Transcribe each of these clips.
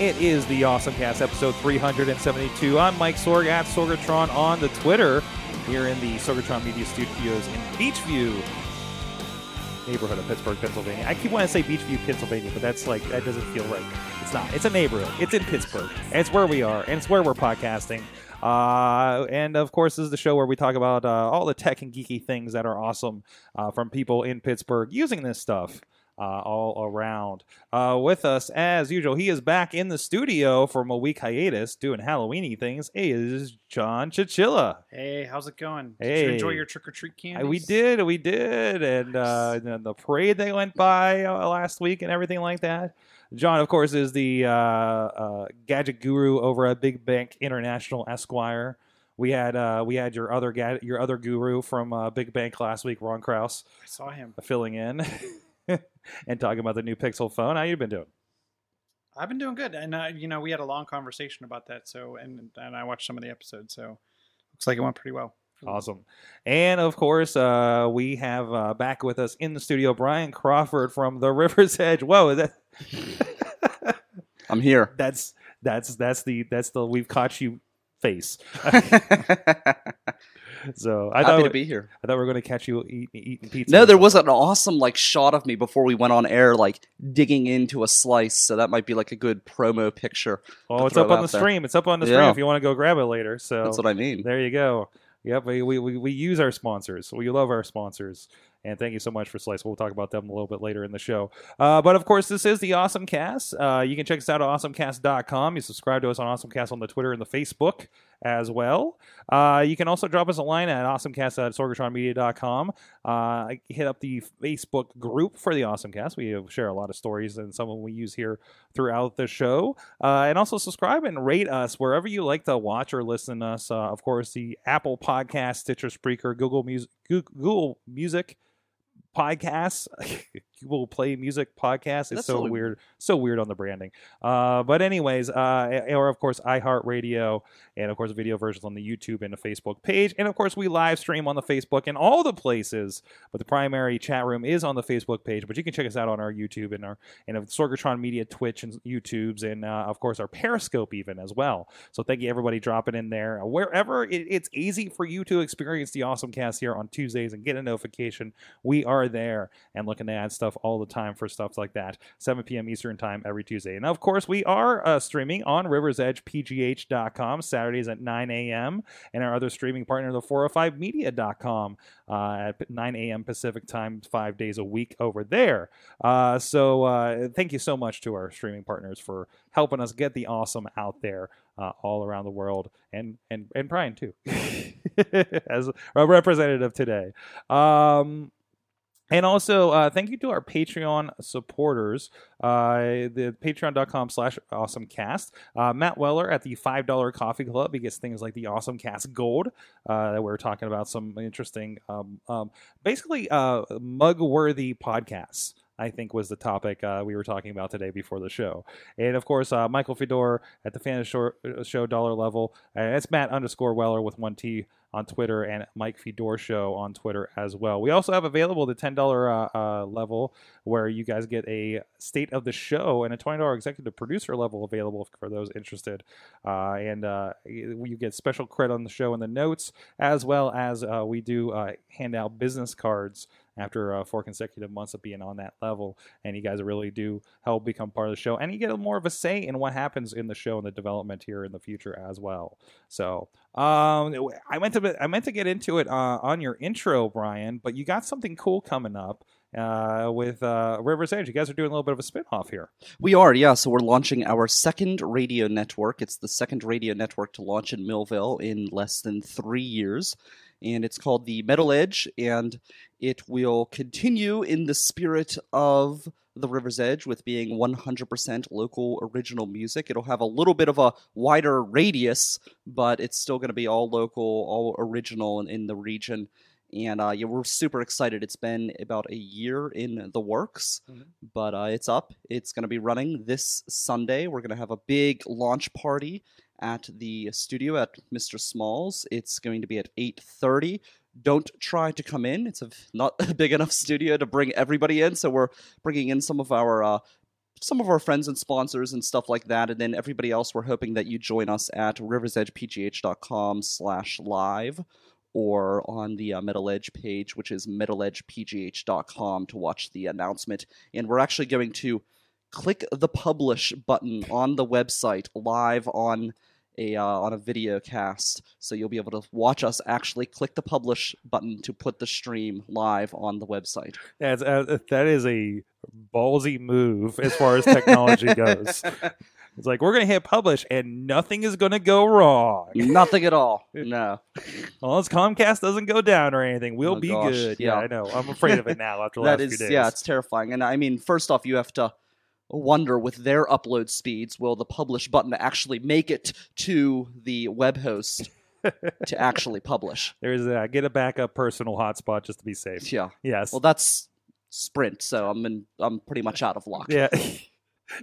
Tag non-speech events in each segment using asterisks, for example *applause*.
It is the Awesome Cast, episode 372. I'm Mike Sorg at Sorgatron on the Twitter here in the Sorgatron Media Studios in Beechview, neighborhood of Pittsburgh, Pennsylvania. I keep wanting to say Beechview, Pennsylvania, but that's like, that doesn't feel right. It's not. It's a neighborhood. It's in Pittsburgh. And it's where we are, and it's where we're podcasting. Uh, and of course, this is the show where we talk about uh, all the tech and geeky things that are awesome uh, from people in Pittsburgh using this stuff uh, all around. Uh, with us, as usual, he is back in the studio from a week hiatus doing Halloweeny things. Hey, this is John Chichilla. Hey, how's it going? Did Hey. you enjoy your trick or treat candies? We did, we did, and uh, and the parade they went by uh, last week and everything like that. John, of course, is the uh, uh, gadget guru over at Big Bank International Esquire. We had uh, we had your other your other guru from uh, Big Bank last week, Ron Kraus, I saw him. filling in *laughs* *laughs* and talking about the new Pixel phone. How you been doing? I've been doing good, and uh, you know we had a long conversation about that. So, and and I watched some of the episodes. So, looks like it went pretty well. Awesome. And of course, uh, we have uh, back with us in the studio Brian Crawford from the River's Edge. Whoa, is that *laughs* I'm here. that's that's that's the that's the we've caught you face. *laughs* so I Happy thought to be here. I thought we were going to catch you eat, eating pizza. No, there was an awesome like shot of me before we went on air, like digging into a slice. So that might be like a good promo picture. Oh, it's up on the there. stream. It's up on the stream if you want to go grab it later. So That's what I mean. There you go. Yep, we, we, we, we use our sponsors. We love our sponsors. And thank you so much for Slice. We'll talk about them a little bit later in the show. Uh, but of course, this is the Awesome Cast. Uh, you can check us out at awesomecast.com. You subscribe to us on Awesomecast on the Twitter and the Facebook as well. Uh, you can also drop us a line at awesomecast at sorgatronmedia.com. Uh, hit up the Facebook group for the Awesome Cast. We share a lot of stories and some of them we use here throughout the show. Uh, and also subscribe and rate us wherever you like to watch or listen to us. Uh, of course, the Apple Podcast, Stitcher Spreaker, Google Music, Google Music podcasts, *laughs* Google Play Music podcast. It's so weird, so weird on the branding. Uh, but anyways, uh, or of course iHeartRadio, and of course video versions on the YouTube and the Facebook page, and of course we live stream on the Facebook and all the places. But the primary chat room is on the Facebook page. But you can check us out on our YouTube and our and of Sorgatron Media Twitch and YouTubes, and uh, of course our Periscope even as well. So thank you everybody dropping in there wherever it, it's easy for you to experience the awesome cast here on Tuesdays and get a notification. We are there and looking to add stuff all the time for stuff like that. 7 p.m. Eastern time every Tuesday. And of course, we are uh, streaming on riversedgepgh.com Saturdays at 9 a.m. and our other streaming partner, the 405media.com uh, at 9 a.m. Pacific time, five days a week over there. Uh, so uh, thank you so much to our streaming partners for helping us get the awesome out there uh, all around the world, and and and Brian too, *laughs* as a representative today. Um, and also, uh, thank you to our Patreon supporters. Uh, the patreon.com slash awesomecast. Uh, Matt Weller at the $5 Coffee Club. He gets things like the Awesome Cast Gold. Uh, that we're talking about some interesting, um, um, basically, uh, mug worthy podcasts. I think was the topic uh, we were talking about today before the show. And of course, uh, Michael Fedor at the Fan Show, show dollar level. Uh, it's Matt underscore Weller with one T on Twitter and Mike Fedor Show on Twitter as well. We also have available the $10 uh, uh, level where you guys get a state of the show and a $20 executive producer level available for those interested. Uh, and uh, you get special credit on the show in the notes, as well as uh, we do uh, hand out business cards after uh, four consecutive months of being on that level. And you guys really do help become part of the show. And you get more of a say in what happens in the show and the development here in the future as well. So um, I meant to I meant to get into it uh, on your intro, Brian, but you got something cool coming up. uh, with uh, River's Edge. You guys are doing a little bit of a spin-off here. We are, yeah. So we're launching our second radio network. It's the second radio network to launch in Millvale in less than three years. And it's called the Metal Edge, and it will continue in the spirit of the River's Edge with being 100% local original music. It'll have a little bit of a wider radius, but it's still going to be all local, all original in, in the region. And uh, yeah, we're super excited. It's been about a year in the works, but uh, it's up. It's going to be running this Sunday. We're going to have a big launch party at the studio at Mr. Smalls. It's going to be at 8:30. Don't try to come in. It's a, not *laughs* a big enough studio to bring everybody in, so we're bringing in some of our uh, some of our friends and sponsors and stuff like that, and then everybody else. We're hoping that you join us at riversedgepgh.com/live or on the uh, Metal Edge page, which is metaledgepgh.com to watch the announcement. And we're actually going to click the publish button on the website live on a uh, on a video cast, so you'll be able to watch us actually click the publish button to put the stream live on the website. That's, uh, that is a ballsy move as far as technology *laughs* goes. It's like we're going to hit publish and nothing is going to go wrong. Nothing at all. *laughs* No. Unless Comcast doesn't go down or anything, we'll Oh, be gosh, good. yeah. I know. I'm afraid of it now after the that last is few days. yeah it's terrifying and i mean first off you have to wonder with their upload speeds will the publish button actually make it to the web host *laughs* to actually publish There's a get a backup personal hotspot just to be safe. yeah Yes. well that's sprint so i'm in i'm pretty much out of luck yeah. *laughs*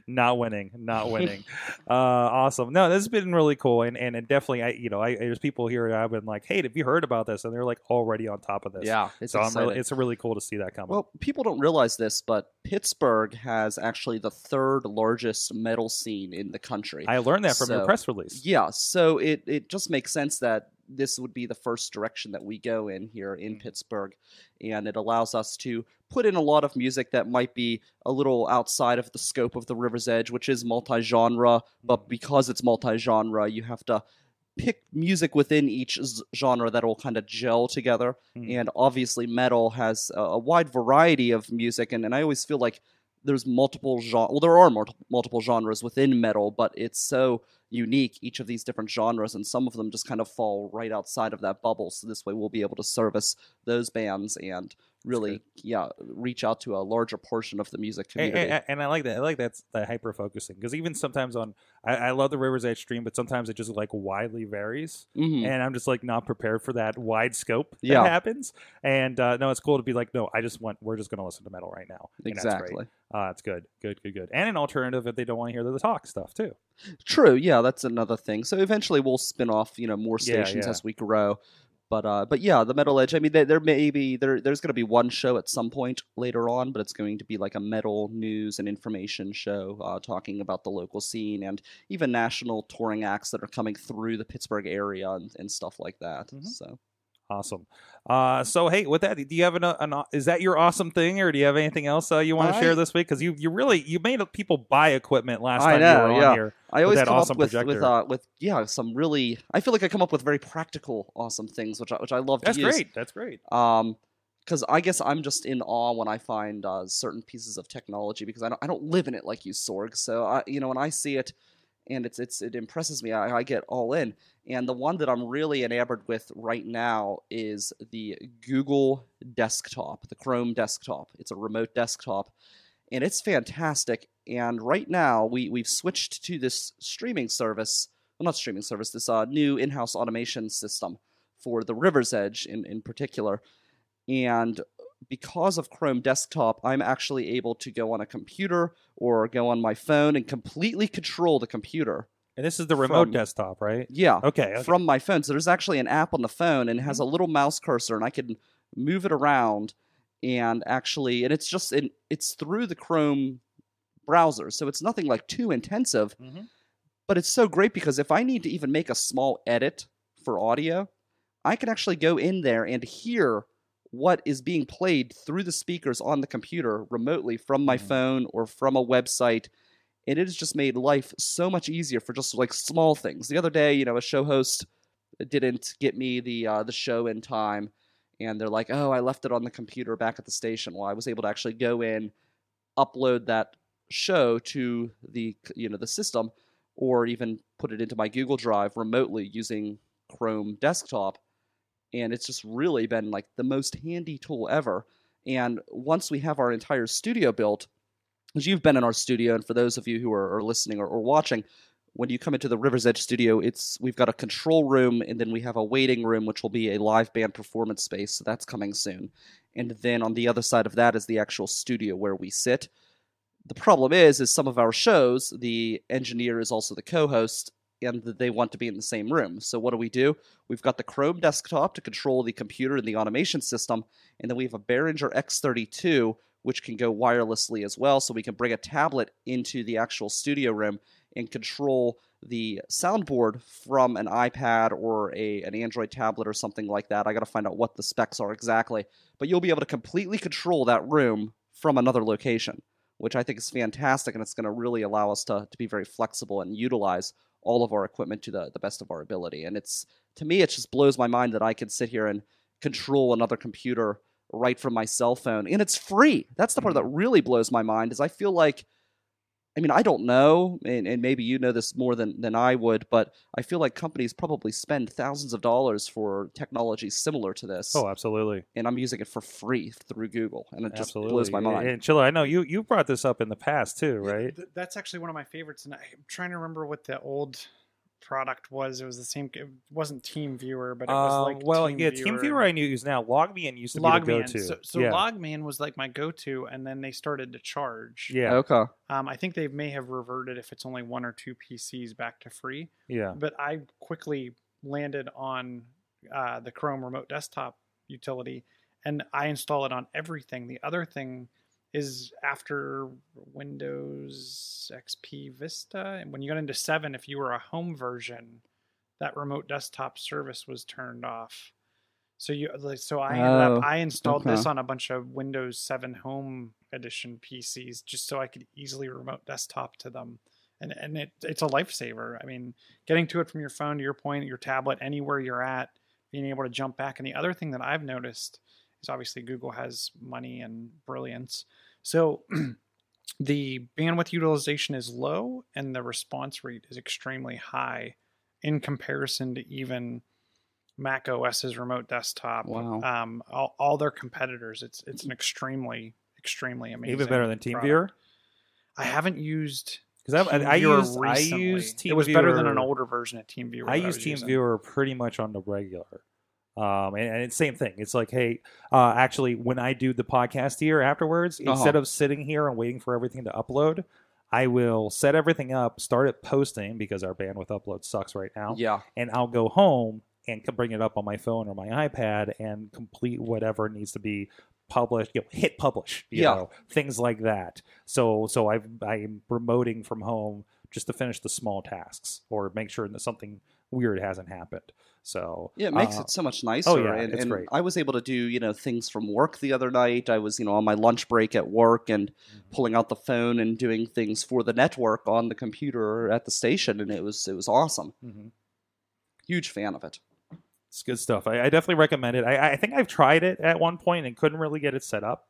not winning, not *laughs* winning. uh, awesome. No, this has been really cool, and and it definitely, I you know, I there's people here that I've been like, hey, have you heard about this? And they're like already on top of this. yeah it's So I'm really, it's really cool to see that come. well people don't realize this but pittsburgh has actually the third largest metal scene in the country I learned that from your press release. Yeah, so it it just makes sense that this would be the first direction that we go in here in Mhm. Pittsburgh, and it allows us to put in a lot of music that might be a little outside of the scope of the River's Edge, which is multi-genre. But because it's multi-genre, you have to pick music within each z- genre that will kind of gel together. Mhm. And obviously, metal has a, a wide variety of music, and, and I always feel like there's multiple genre. Well, there are multiple genres within metal, but it's so unique each of these different genres, and some of them just kind of fall right outside of that bubble. So this way, we'll be able to service those bands and really, yeah, reach out to a larger portion of the music community. and- and I like that. I like that's the hyper focusing because even sometimes on, I, I love the River's Edge stream, but sometimes it just like widely varies. Mhm. and I'm just like not prepared for that wide scope that Yeah. happens. And uh, no, it's cool to be like, no, I just want we're just going to listen to metal right now. That's great. Exactly. Uh, it's good, good, good, good, and an alternative if they don't want to hear the talk stuff too. True. Yeah, that's another thing. So eventually, we'll spin off, you know, more Yeah, stations yeah. as we grow. But uh, but yeah, the Metal Edge. I mean, there, there may be there. There's going to be one show at some point later on, but it's going to be like a metal news and information show, uh, talking about the local scene and even national touring acts that are coming through the Pittsburgh area and, and stuff like that. Mhm. So Awesome. Uh, so hey, with that, do you have an, an is that your awesome thing, or do you have anything else uh, you want to share this week? Because you you really you made people buy equipment last I time know, you were on here. I always come awesome up with with uh, with yeah some really. I feel like I come up with very practical, awesome things, which I, which I love That's to use. great. That's great. um because i guess i'm just in awe when i find uh, certain pieces of technology because i don't, I don't live in it like you sorg so i you know when i see it and it's it's it impresses me I, I get all in and the one that i'm really enamored with right now is the google desktop the chrome desktop it's a remote desktop and it's fantastic and right now we we've switched to this streaming service well not streaming service this uh, new in-house automation system for the River's Edge in, in particular. And because of Chrome Desktop, I'm actually able to go on a computer or go on my phone and completely control the computer. And this is the remote From- desktop, right? Yeah, Okay. okay. from my phone. So there's actually an app on the phone and it has a little mouse cursor, and I can move it around and actually, and it's just in, it's through the Chrome browser, so it's nothing like too intensive. Mhm. But it's so great because if I need to even make a small edit for audio, I can actually go in there and hear what is being played through the speakers on the computer remotely from my Mhm. phone or from a website. And it has just made life so much easier for just like small things. The other day, you know, a show host didn't get me the uh, the show in time, and they're like, "Oh, I left it on the computer back at the station." Well, I was able to actually go in, upload that show to the you know the system, or even put it into my Google Drive remotely using Chrome Desktop, and it's just really been like the most handy tool ever. And once we have our entire studio built, as you've been in our studio, and for those of you who are, are listening or, or watching, when you come into the River's Edge studio, it's we've got a control room, and then we have a waiting room, which will be a live band performance space. So that's coming soon. And then on the other side of that is the actual studio where we sit. The problem is, is some of our shows, the engineer is also the co-host, and they want to be in the same room. So what do we do? We've got the Chrome desktop to control the computer and the automation system, and then we have a Behringer X32 which can go wirelessly as well. So we can bring a tablet into the actual studio room and control the soundboard from an iPad or a an Android tablet or something like that. I got to find out what the specs are exactly, but you'll be able to completely control that room from another location, which I think is fantastic, and it's going to really allow us to to be very flexible and utilize all of our equipment to the the best of our ability. And it's to me, it just blows my mind that I can sit here and control another computer right from my cell phone. And it's free. That's the part that mm-hmm. really blows my mind is i feel like i mean i don't know and, and maybe you know this more than, than i would but i feel like companies probably spend thousands of dollars for technology similar to this Oh, absolutely. and i'm using it for free through google and it just absolutely. blows my mind And Chilla, I know you you brought this up in the past too, right? Th- That's actually one of my favorites, and I'm trying to remember what the old product was. It was the same. It wasn't Team Viewer, but it was Um, like well, Team yeah, Team Viewer I knew use now. Logmein used to be the LogMeIn. go-to. So, so yeah. LogMeIn was like my go-to, and then they started to charge. yeah, okay Um, I think they may have reverted if it's only one or two PCs back to free. yeah. But I quickly landed on uh, the Chrome Remote Desktop utility, and I install it on everything. The other thing is after Windows XP Vista, and when you got into seven, if you were a home version, that remote desktop service was turned off. So you, like, so I ended Oh, up, I installed this on a bunch of Windows 7 Home Edition PCs just so I could easily remote desktop to them, and and it it's a lifesaver. I mean, getting to it from your phone, to your point, your tablet, anywhere you're at, being able to jump back. And the other thing that I've noticed is obviously Google has money and brilliance, so *clears throat* the bandwidth utilization is low and the response rate is extremely high in comparison to even Mac OS's remote desktop. Wow. Um, all, all their competitors. It's it's an extremely extremely amazing. Even better than product. TeamViewer I haven't used because I, I I used TeamViewer. It was better than an older version of TeamViewer. I use. TeamViewer pretty much on the regular. Um, and, and it's same thing. It's like, hey, uh, actually, when I do the podcast here afterwards, Uh-huh. instead of sitting here and waiting for everything to upload, I will set everything up, start it posting because our bandwidth upload sucks right now, yeah and I'll go home and bring it up on my phone or my iPad and complete whatever needs to be published. You know, hit publish. You Yeah. know, things like that. So, so I've, I'm remoting from home just to finish the small tasks or make sure that something weird hasn't happened. So Yeah, it makes uh, it so much nicer. oh, yeah, and, it's and great. I was able to do, you know, things from work the other night. I was, you know, on my lunch break at work and Mm-hmm. pulling out the phone and doing things for the network on the computer at the station, and it was it was awesome. Mhm. Huge fan of it. It's good stuff. I, I definitely recommend it. I, I think I've tried it at one point and couldn't really get it set up.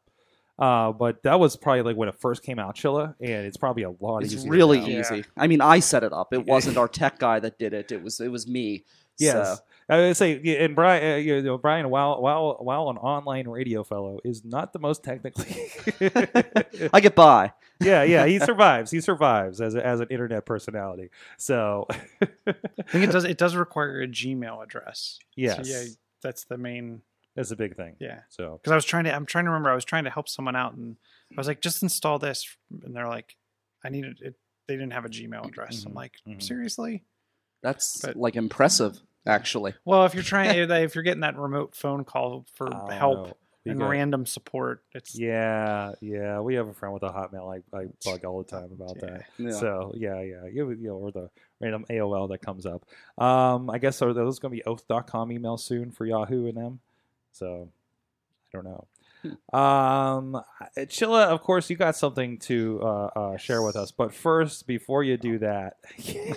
Uh, but that was probably like when it first came out, Chilla, and it's probably a lot It's easier. really now. Yeah. easy. I mean, I set it up. It *laughs* wasn't our tech guy that did it. It was it was me. Yes, So, I would say, and Brian, uh, you know, Brian, while while while an online radio fellow, is not the most technically. *laughs* I get by. *laughs* yeah, yeah, he survives. He survives as a, as an internet personality. So, I think it does. It does require a Gmail address. yes, So yeah, that's the main. That's a big thing. Yeah. So, Because I was trying to. I'm trying to remember. I was trying to help someone out, and I was like, just install this, and they're like, I needed it. They didn't have a Gmail address. I'm Mhm, like, mhm. seriously? That's But- like impressive, actually. Well, if you're *laughs* trying, if you're getting that remote phone call for I don't help know. We and got- random support, it's Yeah, yeah, we have a friend with a Hotmail. I, I bug all the time about Yeah. that. Yeah. So yeah, yeah, you, you know, or the random AOL that comes up. Um, I guess are those going to be oath.com emails soon for Yahoo and them? So I don't know. Um, Chilla, of course, you got something to uh, uh, share with us. But first, before you do that,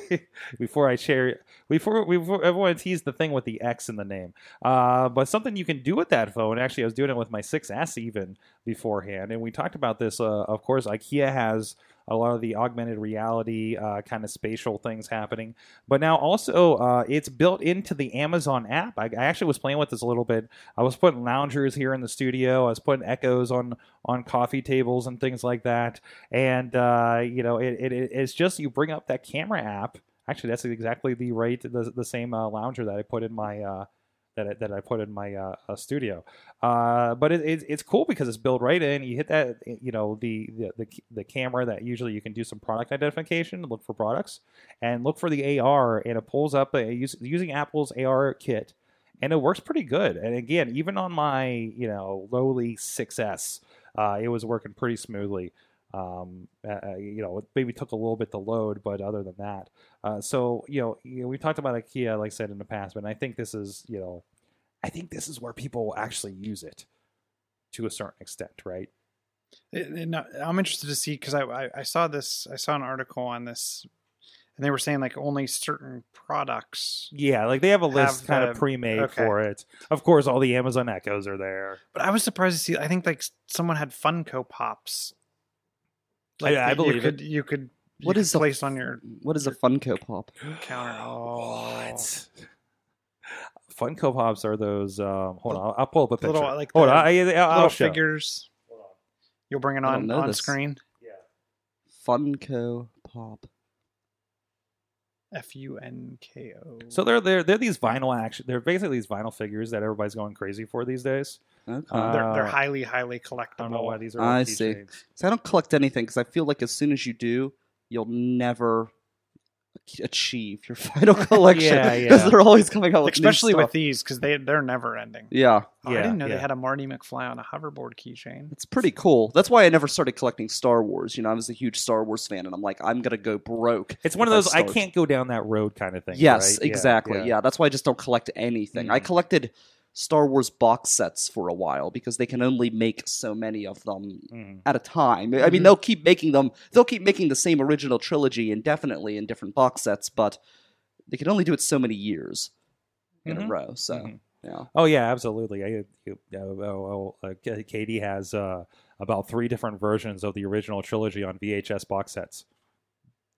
*laughs* before I share, before we, before, to tease the thing with the X in the name. Uh, but something you can do with that phone. Actually, I was doing it with my 6S even beforehand, and we talked about this. Uh, of course, IKEA has a lot of the augmented reality uh, kind of spatial things happening. But now also, uh, it's built into the Amazon app. I, I actually was playing with this a little bit. I was putting loungers here in the studio. I was putting echoes on on coffee tables and things like that. And uh, you know, it, it, it's just you bring up that camera app. Actually, that's exactly the right the, the same uh, lounger that I put in my uh, that I, that I put in my uh, uh, studio. Uh, but it, it, it's cool because it's built right in. You hit that, you know, the, the the the camera that usually you can do some product identification, look for products, and look for the AR, and it pulls up a, using Apple's AR kit, and it works pretty good. And again, even on my you know lowly 6S, uh, it was working pretty smoothly. Um, uh, you know, it maybe took a little bit to load, but other than that, uh, so you know, you know, we talked about IKEA, like I said in the past, but I think this is, you know, I think this is where people actually use it to a certain extent, right? It- it- no, I'm interested to see because I, I I saw this I saw an article on this, and they were saying like only certain products. Yeah, like they have a list Have kind the- of pre-made okay. for it. Of course, all the Amazon Echoes are there. But I was surprised to see. I think like someone had Funko Pops. I- I believe you it. could, You could. You What could is a- on your What is a Funko Pop? counter? Oh, *gasps* What? Funko Pops are those. Um, hold on, I'll, I'll pull up a picture. Little, like hold the on, I, I, I'll little show. figures. You'll bring it on know on this. screen. Yeah. Funko Pop. F U N K O. So they're they're they're these vinyl action. They're basically these vinyl figures that everybody's going crazy for these days. Okay. Uh, they're, they're highly highly I don't know collectible. why these are. I see. keychains. so I don't collect anything because I feel like as soon as you do, you'll never achieve your *laughs* final *laughs* collection because yeah. they're always coming out with new especially with these because they they're never ending. yeah Oh, I didn't know yeah. they had a Marty McFly on a hoverboard keychain. it's pretty cool that's why i never started collecting star wars you know i was a huge star wars fan and i'm like i'm gonna go broke It's one of those I start. can't go down that road kind of thing. yes right? Yeah, exactly yeah, that's why i just don't collect anything i Mhm. collected star wars box sets for a while because they can only make so many of them Mhm. at a time. I mean, Mhm. they'll keep making them. They'll keep making the same original trilogy indefinitely in different box sets, but they can only do it so many years in Mhm. a row. So Mhm. yeah, Oh yeah, absolutely. I, you, oh, oh, oh, uh, Katie has uh, about three different versions of the original trilogy on VHS box sets.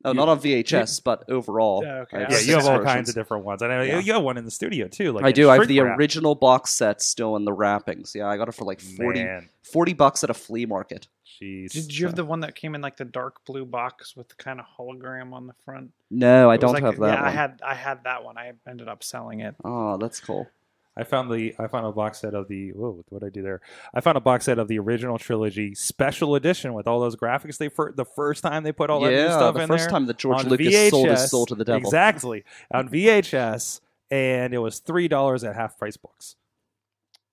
Oh, You- not on VHS, but overall. Yeah, okay. Yeah, have Yeah, six you have all versions. kinds of different ones, and I, Yeah. you have one in the studio too. Like I do. I have the wrap. original box set still in the wrappings. Yeah, I got it for like 40, 40 bucks at a flea market. jeez. Did you have the one that came in like the dark blue box with the kind of hologram on the front? No, I It was don't like- have that Yeah, one. I had I had that one. I ended up selling it. Oh, that's cool. I found the I found a box set of the whoa what did I do there? I found a box set of the original trilogy special edition with all those graphics. They fir- the first time they put all that new yeah, stuff the in first there time that George on Lucas sold his soul to the devil. Exactly on VHS, and it was three dollars at half price books.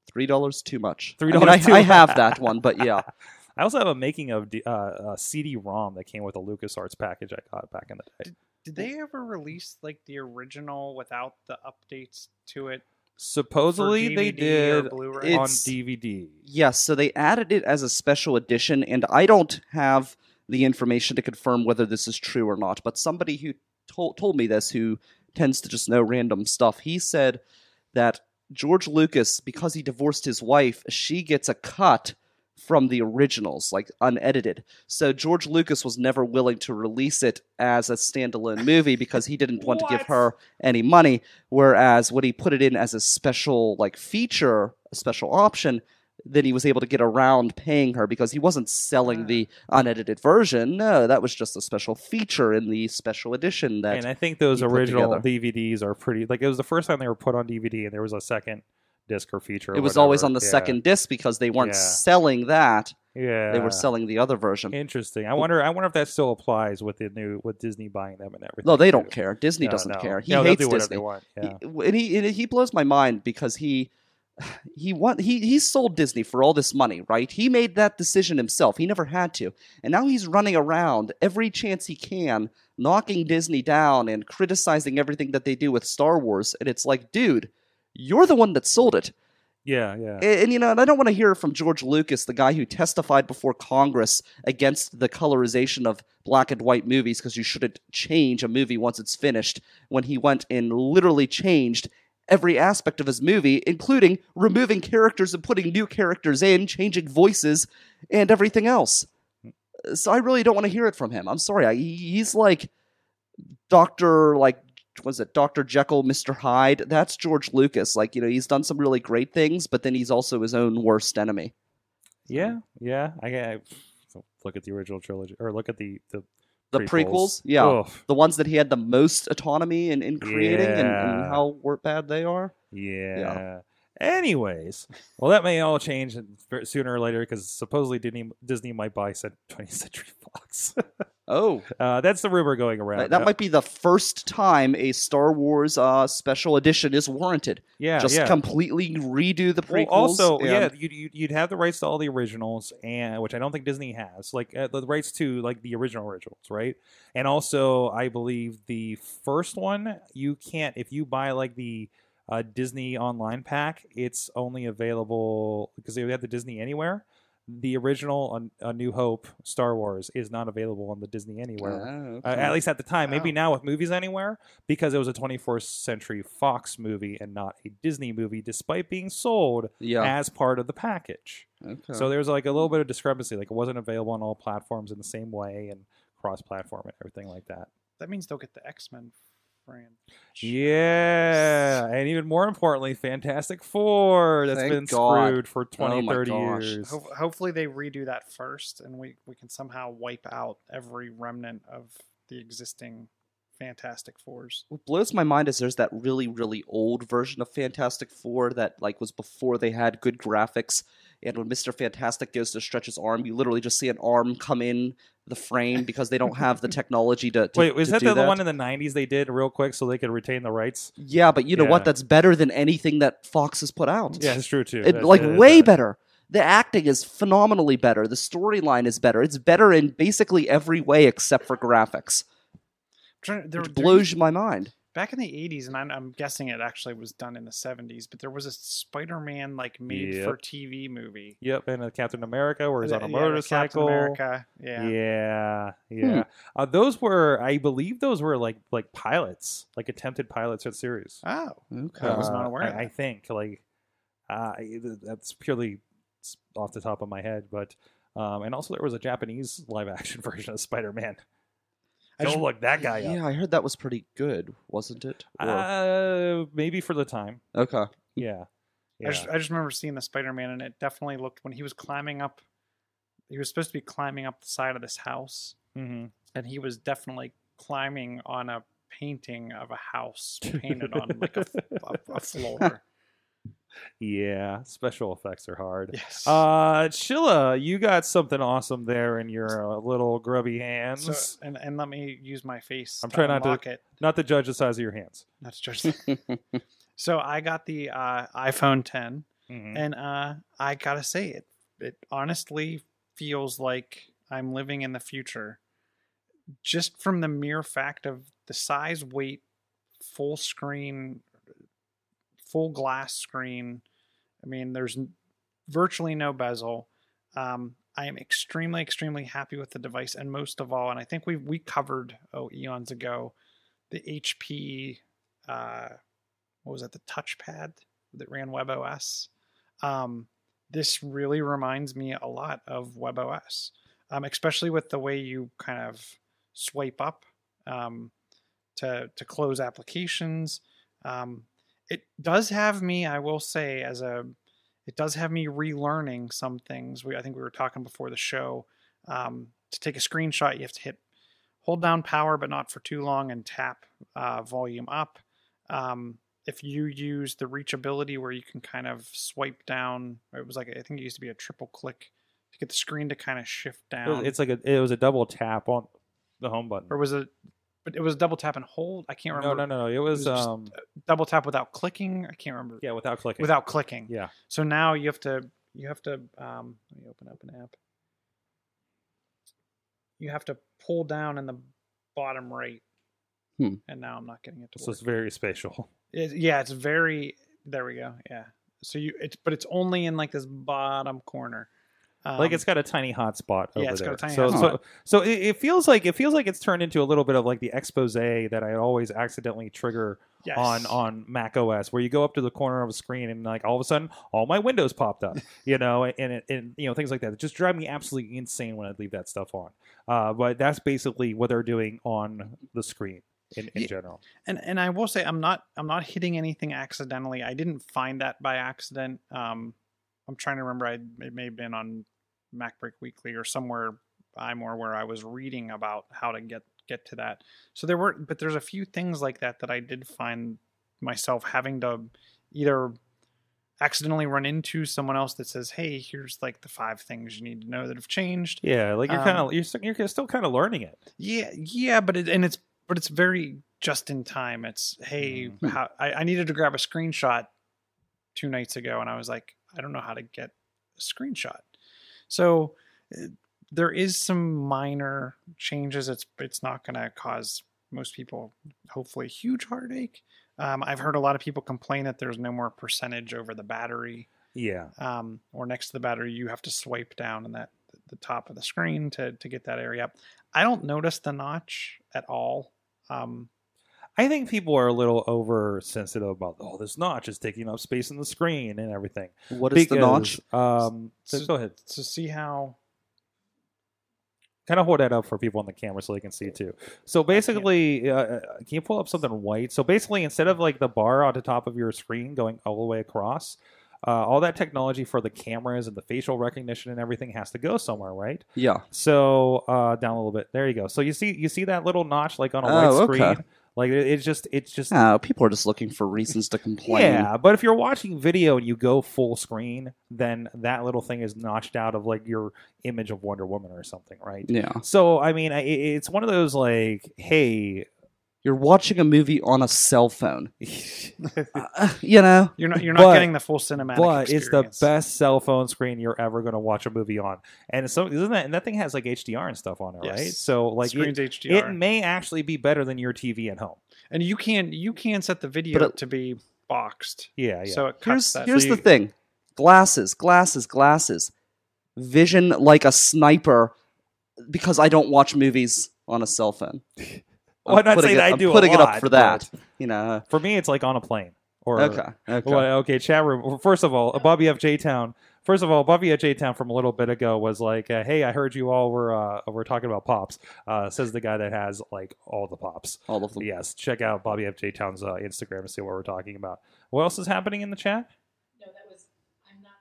Three dollars too much. $3 I, mean, I, too I have that one, but yeah. *laughs* I also have a making of uh, a CD-ROM that came with a LucasArts package I got back in the day. Did they ever release like the original without the updates to it? Supposedly for they did Blu-ray? on It's- DVD. Yes, so they added it as a special edition, and I don't have the information to confirm whether this is true or not. But somebody who told told me this, who tends to just know random stuff, he said that George Lucas, because he divorced his wife, she gets a cut from the originals, like unedited. So George Lucas was never willing to release it as a standalone movie because he didn't want to give her any money. Whereas when he put it in as a special like feature, a special option, then he was able to get around paying her because he wasn't selling the ah. unedited version. No, that was just a special feature in the special edition that and I think those original. DVDs are pretty. Like it was the first time they were put on DVD, and there was a second disc or feature. or it was always on the Yeah. second disc because they weren't Yeah. selling that. Yeah, They were selling the other version. Interesting. I wonder. I wonder if that still applies with the new with Disney buying them and everything. No, they too. don't care. Disney No, doesn't no. care. He No, hates do whatever Disney. They want. Yeah. He- and he and he blows my mind because he he want he he sold Disney for all this money, right? He made that decision himself. He never had to. And now he's running around every chance he can knocking Disney down and criticizing everything that they do with Star Wars and it's like, dude, you're the one that sold it. Yeah, yeah. And, and, you know, and I don't want to hear from George Lucas, the guy who testified before Congress against the colorization of black and white movies because you shouldn't change a movie once it's finished, when he went and literally changed every aspect of his movie, including removing characters and putting new characters in, changing voices, and everything else. Hmm. So I really don't want to hear it from him. I'm sorry. I, he's like Doctor, like was it Dr. Jekyll, Mr. Hyde? That's George Lucas. Like, you know, he's done some really great things, but then he's also his own worst enemy. Yeah, yeah. I, I look at the original trilogy, or look at the the, The prequels, yeah. Ugh. The ones that he had the most autonomy in, in creating and, and how bad they are. yeah. Anyways, well, that may all change sooner or later because supposedly Disney Disney might buy cent- *laughs* 20th Century Fox. *laughs* Oh, uh, that's the rumor going around. that, that Uh, might be the first time a Star Wars uh, special edition is warranted. yeah, Just yeah. completely redo the Well, also, yeah, you'd, you'd you'd have the rights to all the originals, and which I don't think Disney has, like uh, the rights to like the original originals, right? And also, I believe the first one you can't if you buy like the uh, Disney online pack, it's only available because they have the Disney Anywhere. The original A, A New Hope Star Wars is not available on the Disney Anywhere. Oh, Uh, at least at the time. Maybe Oh. now with Movies Anywhere, because it was a 24th Century Fox movie and not a Disney movie, despite being sold yeah. as part of the package. okay. So there's like a little bit of discrepancy. Like it wasn't available on all platforms in the same way and cross platform and everything like that. That means they'll get the X Men franchise. Yeah. And even more importantly, Fantastic Four that's Thank been God. screwed for 20, Oh my 30 gosh. years. Ho- hopefully they redo that first, and we we can somehow wipe out every remnant of the existing Fantastic Fours. what blows my mind is there's that really really old version of Fantastic Four that like was before they had good graphics. And when Mister Fantastic goes to stretch his arm, you literally just see an arm come in the frame because they don't have the *laughs* technology to. to Wait, was to that do the one in the 90s they did real quick so they could retain the rights? Yeah, but you know Yeah. what? That's better than anything that Fox has put out. Yeah, it's true too. It, That's- like it is way better. better. The acting is phenomenally better. The storyline is better. It's better in basically every way except for graphics. Trying- There, Which there- blows my mind. Back in the 80s and I'm, I'm guessing it actually was done in the 70s but there was a spider-man like made Yep. for tv movie Yep, and a Captain America, where he's on a Yeah, the Captain motorcycle. America yeah, Yeah, yeah. Uh, those were, I believe, those were like like pilots, like attempted pilots at series. oh Okay. I was not Uh, aware of I, I think like uh, that's purely off the top of my head, but um, and also there was a Japanese live action *laughs* version of Spider Man. I Don't just- look that guy up. Yeah, I heard that was pretty good, wasn't it? Or- Uh, maybe for the time. okay. Yeah. Yeah. I, just, I just remember seeing the spider-man and it definitely looked when he was climbing up he was supposed to be climbing up the side of this house hmm and he was definitely climbing on a painting of a house *laughs* painted on like a, a, a floor Yeah. Special effects are hard. yes Uh, Chilla, you got something awesome there in your uh, little grubby hands. so, and, and let me use my face I'm trying not to- it Not to judge the size of your hands. That's just *laughs* so I got the uh, iPhone 10, Mhm. and uh, I gotta say it. It honestly feels like I'm living in the future, just from the mere fact of the size, weight, full screen, full glass screen. I mean, there's virtually no bezel. Um, I am extremely, extremely happy with the device, and most of all, and I think we we covered oh eons ago, the HP uh, what was that the touchpad that ran WebOS. Um, this really reminds me a lot of WebOS, um, especially with the way you kind of swipe up um, to to close applications. Um, it does have me, I will say, as a it does have me relearning some things. We I think we were talking before the show. Um, to take a screenshot, you have to hit hold down power, but not for too long, and tap uh, volume up. Um, if you use the reachability where you can kind of swipe down, it was like I think it used to be a triple click to get the screen to kind of shift down. It's like a it was a double tap on the home button. or was it? But it was double tap and hold. I can't remember. no, no, no. It was, was um Double tap without clicking. I can't remember. yeah, without clicking. Without clicking. yeah. So now you have to you have to um, let me open up an app. You have to pull down in the bottom right. Hmm. And now I'm not getting it to So work. it's very spatial. *laughs* It- yeah, it's very. There we go. Yeah, So you it's but it's only in like this bottom corner. Like Um, it's got a tiny hotspot. yeah, over it's got a tiny so, hot so, so it, it feels like it feels like it's turned into a little bit of like the expose that I always accidentally trigger yes. on on Mac OS, where you go up to the corner of a screen and like all of a sudden all my windows popped up, *laughs* you know, and it, and you know things like that. It just drive me absolutely insane when I leave that stuff on. Uh, but that's basically what they're doing on the screen in, in Yeah. general. and and I will say I'm not I'm not hitting anything accidentally. I didn't find that by accident. Um, I'm trying to remember. I it may have been on MacBreak Weekly or somewhere I'm or where I was reading about how to get get to that. So there were, but there's a few things like that that I did find myself having to either accidentally run into someone else that says, "Hey, here's like the five things you need to know that have changed." Yeah, like you're Um, kind of you're, st- you're still kind of learning it. Yeah, yeah, but it and it's but it's very just in time. It's hey, Mhm. how, I, I needed to grab a screenshot two nights ago, and I was like, I don't know how to get a screenshot. So uh, there is some minor changes. It's it's not going to cause most people hopefully huge heartache. Um, I've heard a lot of people complain that there's no more percentage over the battery Yeah, um, or next to the battery, you have to swipe down in that the top of the screen to to get that area up. I don't notice the notch at all. Um, I think people are a little oversensitive about oh this notch is taking up space in the screen and everything. What is the notch? Um, so So- go ahead. to see how kind of hold that up for people on the camera so they can see too. So basically, uh, can you pull up something white? So basically, instead of like the bar on the top of your screen going all the way across, uh, all that technology for the cameras and the facial recognition and everything has to go somewhere, right? Yeah. So uh, down a little bit. There you go. So you see, you see that little notch like on a Oh, white okay. Like it, it's just, it's just Oh, people are just looking for reasons to complain. yeah, but if you're watching video and you go full screen, then that little thing is notched out of like your image of Wonder Woman or something, right? Yeah. So I mean, it, it's one of those like, hey, You're watching a movie on a cell phone. *laughs* Uh, you know? you're not you're not But- getting the full cinematic. but it's the best cell phone screen you're ever going to watch a movie on, and so isn't that? And that thing has like HDR and stuff on it, right? So like, Screen's it, HDR, it may actually be better than your TV at home. and you can you can set the video it- to be boxed, Yeah, yeah. so it cuts Here's that. here's So the thing. Glasses, glasses, glasses. Vision like a sniper because I don't watch movies on a cell phone. *laughs* Well, I'm not putting saying it, I I'm do a putting it lot, up for that. but- You know. For me, it's like on a plane. Or Okay. Okay. Well, okay, chat room. First of all, Bobby F. J. Town. First of all, Bobby F. J. Town from a little bit ago was like, uh, "Hey, I heard you all were uh, were talking about pops." Uh, says the guy that has like all the pops. All of them. Yes, check out Bobby F. J. Town's uh, Instagram and see what we're talking about. What else is happening in the chat? No, that was. I'm not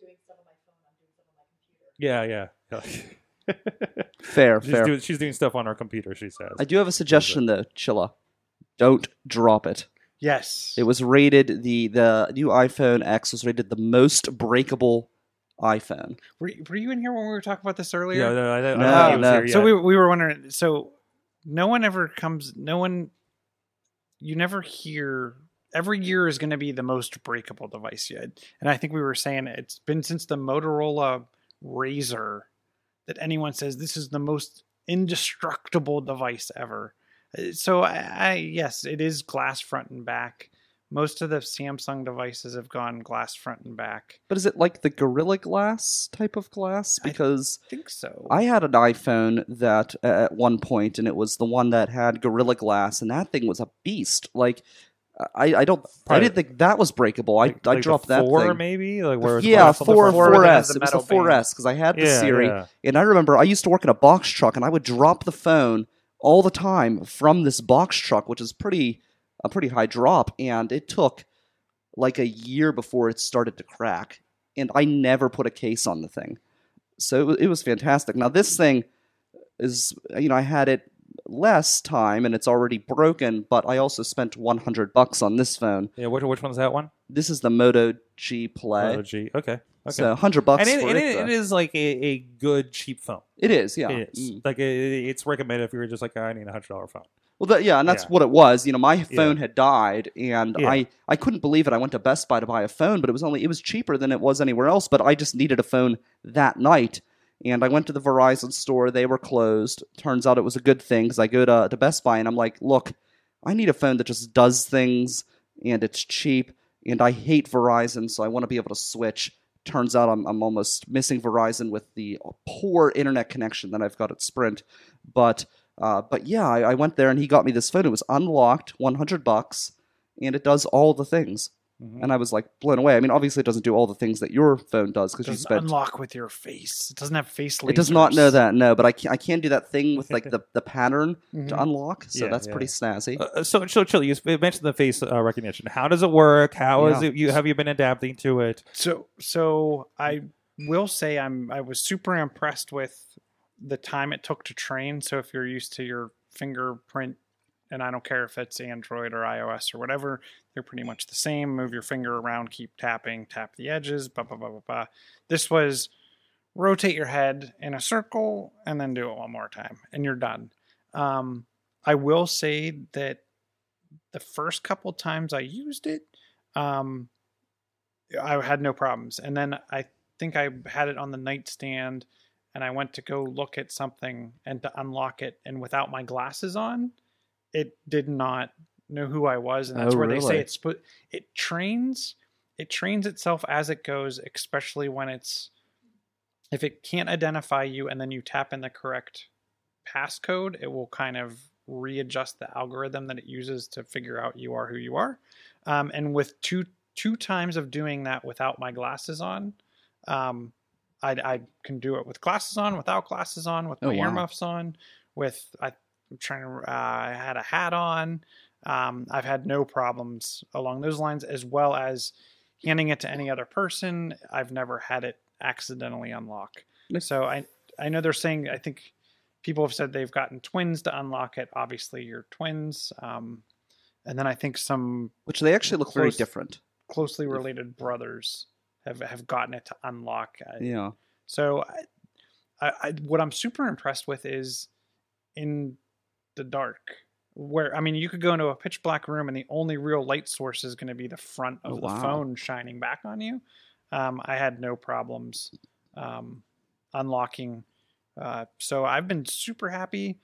doing stuff on my phone. I'm doing stuff on my computer. Yeah, yeah. *laughs* *laughs* Fair, she's, fair. doing, she's doing stuff on her computer. She says. I do have a suggestion though, Chilla. Don't drop it. yes, It was rated the the new iPhone X was rated the most breakable iPhone. were, were you in here when we were talking about this earlier? yeah, no, I, I don't No, think he was no. here So we we were wondering. So no one ever comes. No one. You never hear. Every year is going to be the most breakable device yet, and I think we were saying it's been since the Motorola Razor that anyone says this is the most indestructible device ever. Uh, So I, I yes, it is glass front and back. Most of the Samsung devices have gone glass front and back. But is it like the Gorilla Glass type of glass? Because I think so. I had an iPhone that uh, at one point, and it was the one that had Gorilla Glass, and that thing was a beast. Like, I, I don't, I didn't think that was breakable. I, Like- I like the dropped that four thing. maybe like where it's Yeah, glass on four. Four that has 4S. the It was the four S because I had the Yeah, Siri, yeah. and I remember I used to work in a box truck, and I would drop the phone all the time from this box truck, which is pretty a pretty high drop, and it took like a year before it started to crack, and I never put a case on the thing, so it was, it was fantastic. Now this thing is, you know, I had it less time, and it's already broken, but I also spent 100 bucks on this phone. Yeah, which which one's that one? This is the Moto G Play. Oh, G. Okay. Okay. So 100 bucks and it, and it, it, it is like a, a good cheap phone. It is, yeah. It is Mm. like it, it's recommended if you're just like I need a hundred dollar phone. Well, that, yeah, and that's Yeah. what it was. You know, my phone had died, and Yeah. I I couldn't believe it. I went to Best Buy to buy a phone, but it was only it was cheaper than it was anywhere else. But I just needed a phone that night, and I went to the Verizon store. They were closed. Turns out it was a good thing because I go to to Best Buy and I'm like, look, I need a phone that just does things and it's cheap. and I hate Verizon, so I want to be able to switch. Turns out I'm, I'm almost missing Verizon with the poor internet connection that I've got at Sprint. But uh, but yeah, I, I went there and he got me this phone. It was unlocked, 100 bucks, and it does all the things. Mhm. And I was like blown away. I mean, obviously, it doesn't do all the things that your phone does because you doesn't spent. unlock with your face. It doesn't have face. It does not know that, no. But I can, I can do that thing with like *laughs* the, the pattern Mhm. to unlock, so Yeah, that's yeah. pretty snazzy. Uh, so, so chill. You mentioned the face uh, recognition. How does it work? How is Yeah. it? You have you been adapting to it? So so I will say I'm I was super impressed with the time it took to train. So if you're used to your fingerprint and I don't care if it's Android or iOS or whatever, they're pretty much the same. Move your finger around, keep tapping, tap the edges, blah blah blah blah blah. This was rotate your head in a circle and then do it one more time and you're done. Um, I will say that the first couple times I used it, um, I had no problems. And then I think I had it on the nightstand and I went to go look at something and to unlock it. And without my glasses on, it did not know who I was. And that's Oh, where they say it's put, it trains, it trains itself as it goes, especially when it's, if it can't identify you and then you tap in the correct passcode, it will kind of readjust the algorithm that it uses to figure out you are who you are. Um, and with two two times of doing that without my glasses on, um, I, I can do it with glasses on, without glasses on, with Oh, my wow. earmuffs on, with I, I'm trying to. Uh, I had a hat on. Um, I've had no problems along those lines, as well as handing it to any other person. I've never had it accidentally unlock. So I I know they're saying I think people have said they've gotten twins to unlock it. Obviously, you're twins. Um, and then I think some Which they actually look very Close. different. closely related brothers have have gotten it to unlock. Yeah. So I, I, I what I'm super impressed with is in the dark. Where I mean, you could go into a pitch black room and the only real light source is going to be the front of Oh, the wow. phone shining back on you. Um, I had no problems um, unlocking. Uh, so I've been super happy.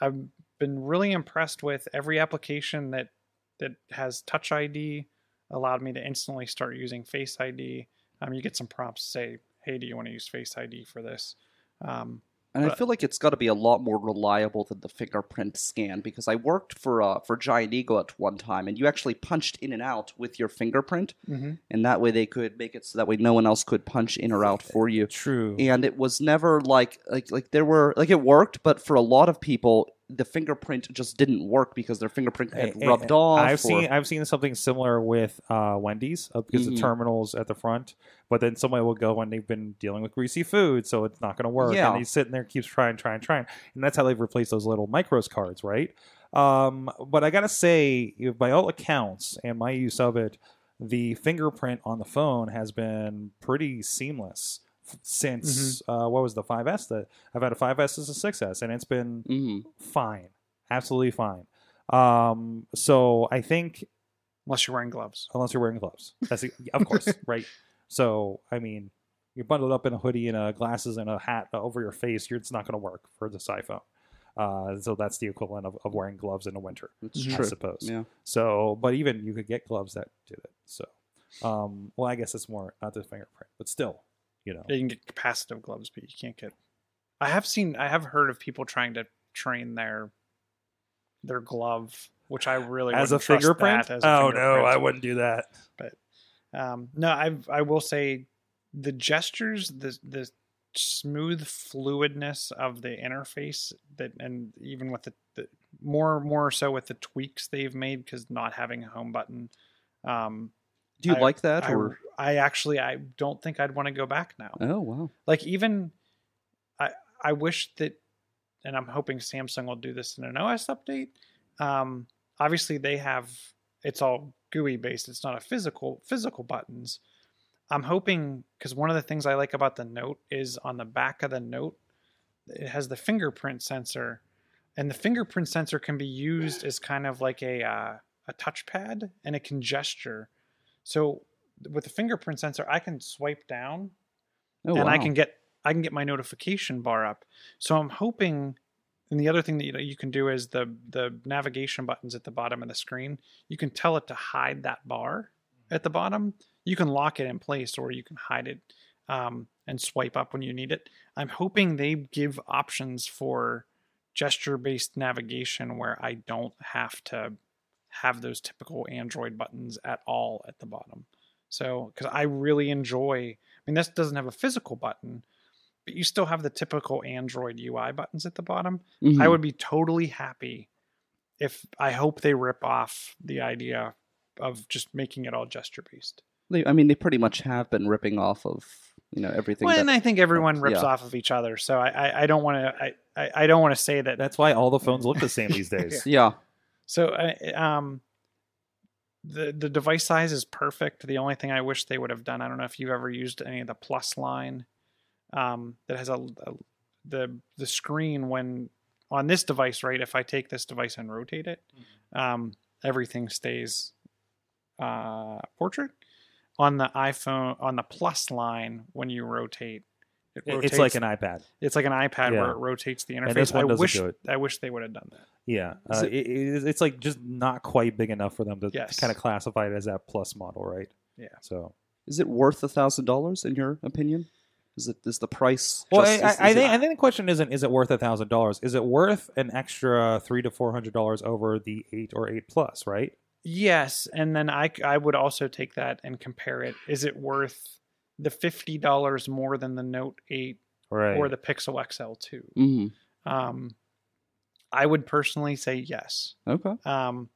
I've been really impressed with every application that that has Touch ID. Allowed me to instantly start using Face ID. Um, you get some prompts say, "Hey, do you want to use Face ID for this?" Um, And I feel like it's got to be a lot more reliable than the fingerprint scan because I worked for uh, for Giant Eagle at one time, and you actually punched in and out with your fingerprint, and that way they could make it so that way no one else could punch in or out for you. True. And it was never like like like there were like it worked, but for a lot of people, the fingerprint just didn't work because their fingerprint had rubbed off. I've or- seen I've seen something similar with uh, Wendy's uh, because Mhm. the terminals at the front, but then somebody will go and they've been dealing with greasy food, so it's not going to work. Yeah. And he's sitting there, keeps trying, trying, trying, and that's how they've replaced those little micros cards, right? Um, but I gotta say, by all accounts and my use of it, the fingerprint on the phone has been pretty seamless since Mm-hmm. uh, what was the 5S that I've had a 5S as a 6S, and it's been Mhm. fine, absolutely fine. Um, so I think unless you're wearing gloves. unless you're wearing gloves, that's of course *laughs* right. So I mean, you're bundled up in a hoodie and a glasses and a hat over your face. You're, it's not going to work for this iPhone. Uh, so that's the equivalent of, of wearing gloves in the winter, It's I true. suppose. Yeah. So, but even you could get gloves that did it. So, um, well, I guess it's more not the fingerprint, but still, you know, You can get capacitive gloves, but you can't get. I have seen, I have heard of people trying to train their their glove, which I really as a fingerprint. that as a oh no. I wouldn't do that. But um, no, I I will say the gestures, the the smooth fluidness of the interface that, and even with the, the more more so with the tweaks they've made because not having a home button. Um, Do you I- like that? I, or I actually I don't think I'd want to go back now. oh wow, Like even I I wish that and I'm hoping Samsung will do this in an OS update. Um obviously they have it's all GUI based. It's not a physical physical buttons. I'm hoping because one of the things I like about the Note is on the back of the Note, it has the fingerprint sensor, and the fingerprint sensor can be used as kind of like a uh, a touchpad, and it can gesture. So with the fingerprint sensor, I can swipe down oh and wow. I can get I can get my notification bar up. So I'm hoping. And the other thing that you, know, you can do is the the navigation buttons at the bottom of the screen. You can tell it to hide that bar, at the bottom, you can lock it in place or you can hide it um, and swipe up when you need it. I'm hoping they give options for gesture based navigation where I don't have to have those typical Android buttons at all at the bottom. So, because I really enjoy, I mean, this doesn't have a physical button, but you still have the typical Android UI buttons at the bottom. I Mhm. would be totally happy if I hope they rip off the idea of just making it all gesture based. I mean, they pretty much have been ripping off of you know everything. Well, and I think everyone rips yeah. off of each other, so I I, I don't want to I, I I don't want to say that. That's why all the phones look the same these days. *laughs* yeah, So I um the the device size is perfect. The only thing I wish they would have done, I don't know if you've ever used any of the plus line um that has a, a the the screen when on this device, right? If I take this device and rotate it, um everything stays uh portrait. On the iPhone on the plus line when you rotate it It's like an iPad. it's like an iPad Yeah. where it rotates the interface. I wish. I wish they would have done that. Yeah, uh, it- it, it, it's like just not quite big enough for them to Yes. kind of classify it as that plus model, right? Yeah. So is it worth a thousand dollars in your opinion? Is it is the price? Well, just- I, is- I, I is it- think I think the question isn't is it worth a thousand dollars? Is it worth an extra three to four hundred dollars over the eight or eight plus? Right? Yes, and then I I would also take that and compare it. Is it worth the fifty dollars more than the Note Eight Right. or the Pixel XL two? Mhm. Um, I would personally say yes. Okay. Um,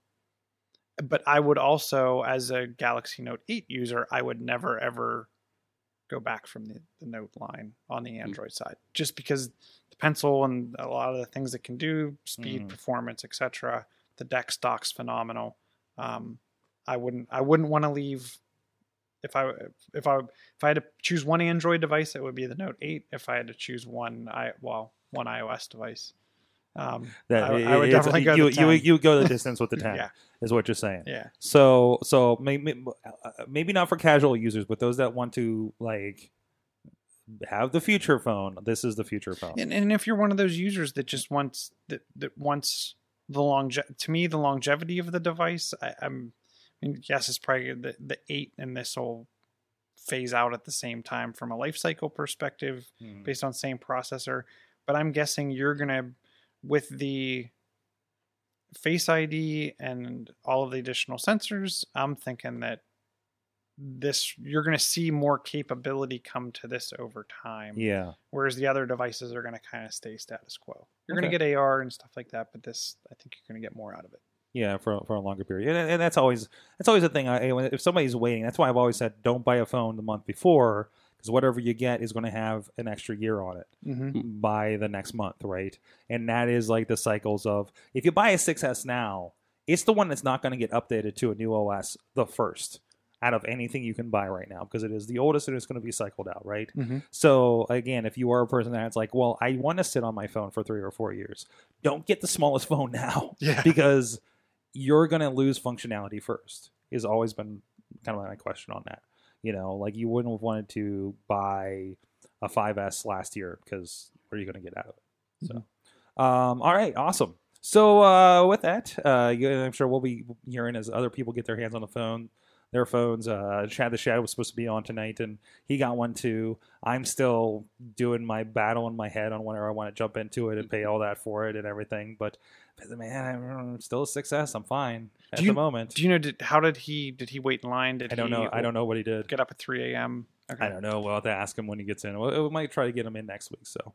but I would also, as a Galaxy Note 8 user, I would never ever go back from the, the Note line on the Android side, just because the pencil and a lot of the things it can do, speed, Mhm. performance, etc. The DeX dock's phenomenal. Um, I wouldn't, I wouldn't want to leave. If I if I if I had to choose one Android device, it would be the Note 8. If I had to choose one, I well one iOS device, um, That- I, I would definitely go you, you 10. you go the distance with the *laughs* ten. Yeah. is what you're saying. Yeah. So so maybe maybe not for casual users, but those that want to like have the future phone. This is the future phone. And, and if you're one of those users that just wants that, that wants the longe to me the longevity of the device, I, I'm I mean, yes, it's probably the the eight and this will phase out at the same time from a life cycle perspective Hmm. based on same processor. But I'm guessing you're gonna with the Face ID and all of the additional sensors, I'm thinking that this you're going to see more capability come to this over time Yeah. whereas the other devices are going to kind of stay status quo. You're going to get AR and stuff like that, but this I think you're going to get more out of it. Yeah, for for a longer period, and, and that's always that's always a thing. I, if somebody's waiting, that's why I've always said don't buy a phone the month before because whatever you get is going to have an extra year on it Mm-hmm. by the next month, right? And that is like the cycles of if you buy a 6S now, it's the one that's not going to get updated to a new OS the first out of anything you can buy right now because it is the oldest and it's going to be cycled out, right? Mm-hmm. So again, if you are a person that's like, well, I want to sit on my phone for three or four years, don't get the smallest *laughs* phone now *laughs* Yeah. because you're going to lose functionality first. Has always been kind of my question on that. You know, like you wouldn't have wanted to buy a 5S last year because what are you going to get out of it? So, um, all right, awesome. So uh, with that, uh, I'm sure we'll be hearing as other people get their hands on the phone, their phones. Uh, Chad the Shad was supposed to be on tonight, and he got one too. I'm still doing my battle in my head on whenever I want to jump into it and pay all that for it and everything. But man, I'm still a success. I'm fine at you- the moment. Do you know did, how did he did he wait in line? Did I don't know. I don't know what he did. Get up at 3 a.m. Okay. I don't know. We'll have to ask him when he gets in. We we might try to get him in next week. So,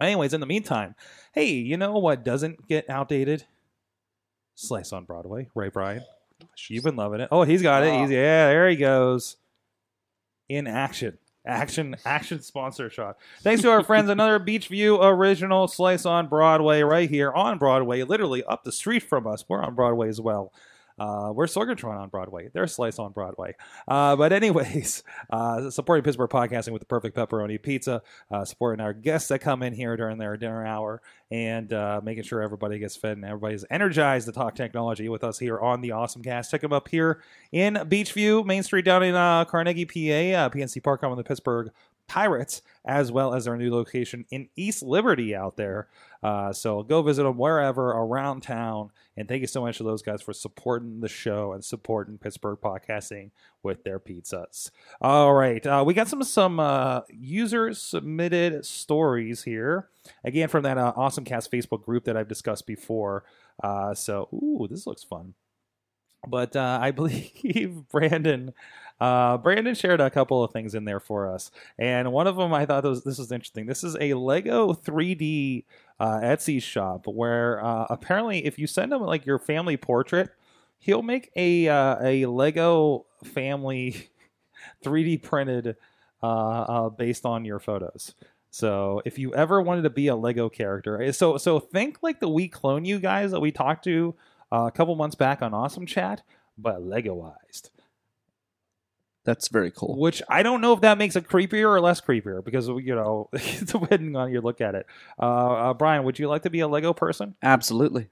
anyways, in the meantime, hey, you know what doesn't get outdated? Slice on Broadway, right, Brian? Oh, You've been loving it. Oh, he's got it. He's yeah, there he goes. In action. Action, *laughs* action sponsor shot. Thanks to our friends, another Beechview original slice on Broadway right here on Broadway, literally up the street from us. We're on Broadway as well. Uh, we're Sorgatron on Broadway. They're Slice on Broadway. Uh, but anyways, *laughs* uh, supporting Pittsburgh podcasting with the perfect pepperoni pizza, uh, supporting our guests that come in here during their dinner hour, and uh, making sure everybody gets fed and everybody's energized to talk technology with us here on the Awesome Cast. Check them up here in Beechview, Main Street down in uh, Carnegie, PA, PNC Park on the Pittsburgh Pirates, as well as their new location in East Liberty out there. Uh, so go visit them wherever around town. And thank you so much to those guys for supporting the show and supporting Pittsburgh podcasting with their pizzas. All right, uh, we got some some uh, user submitted stories here. Again, from that uh, Awesome Cast Facebook group that I've discussed before. Uh, so, ooh, this looks fun. But uh, I *laughs* believe Brandon uh, Brandon shared a couple of things in there for us, and one of them I thought was this was interesting. This is a Lego 3D uh, Etsy shop where uh, apparently if you send him like your family portrait, he'll make a uh, a Lego family *laughs* 3D printed uh, uh, based on your photos. So if you ever wanted to be a Lego character, eh, so so think like the We Clone You guys that we talked to Uh, a couple months back on Awesome Chat, but Legoized. That's very cool. Which I don't know if that makes it creepier or less creepier because you know *laughs* depending on you look at it. Uh, uh, Brian, would you like to be a Lego person? Absolutely.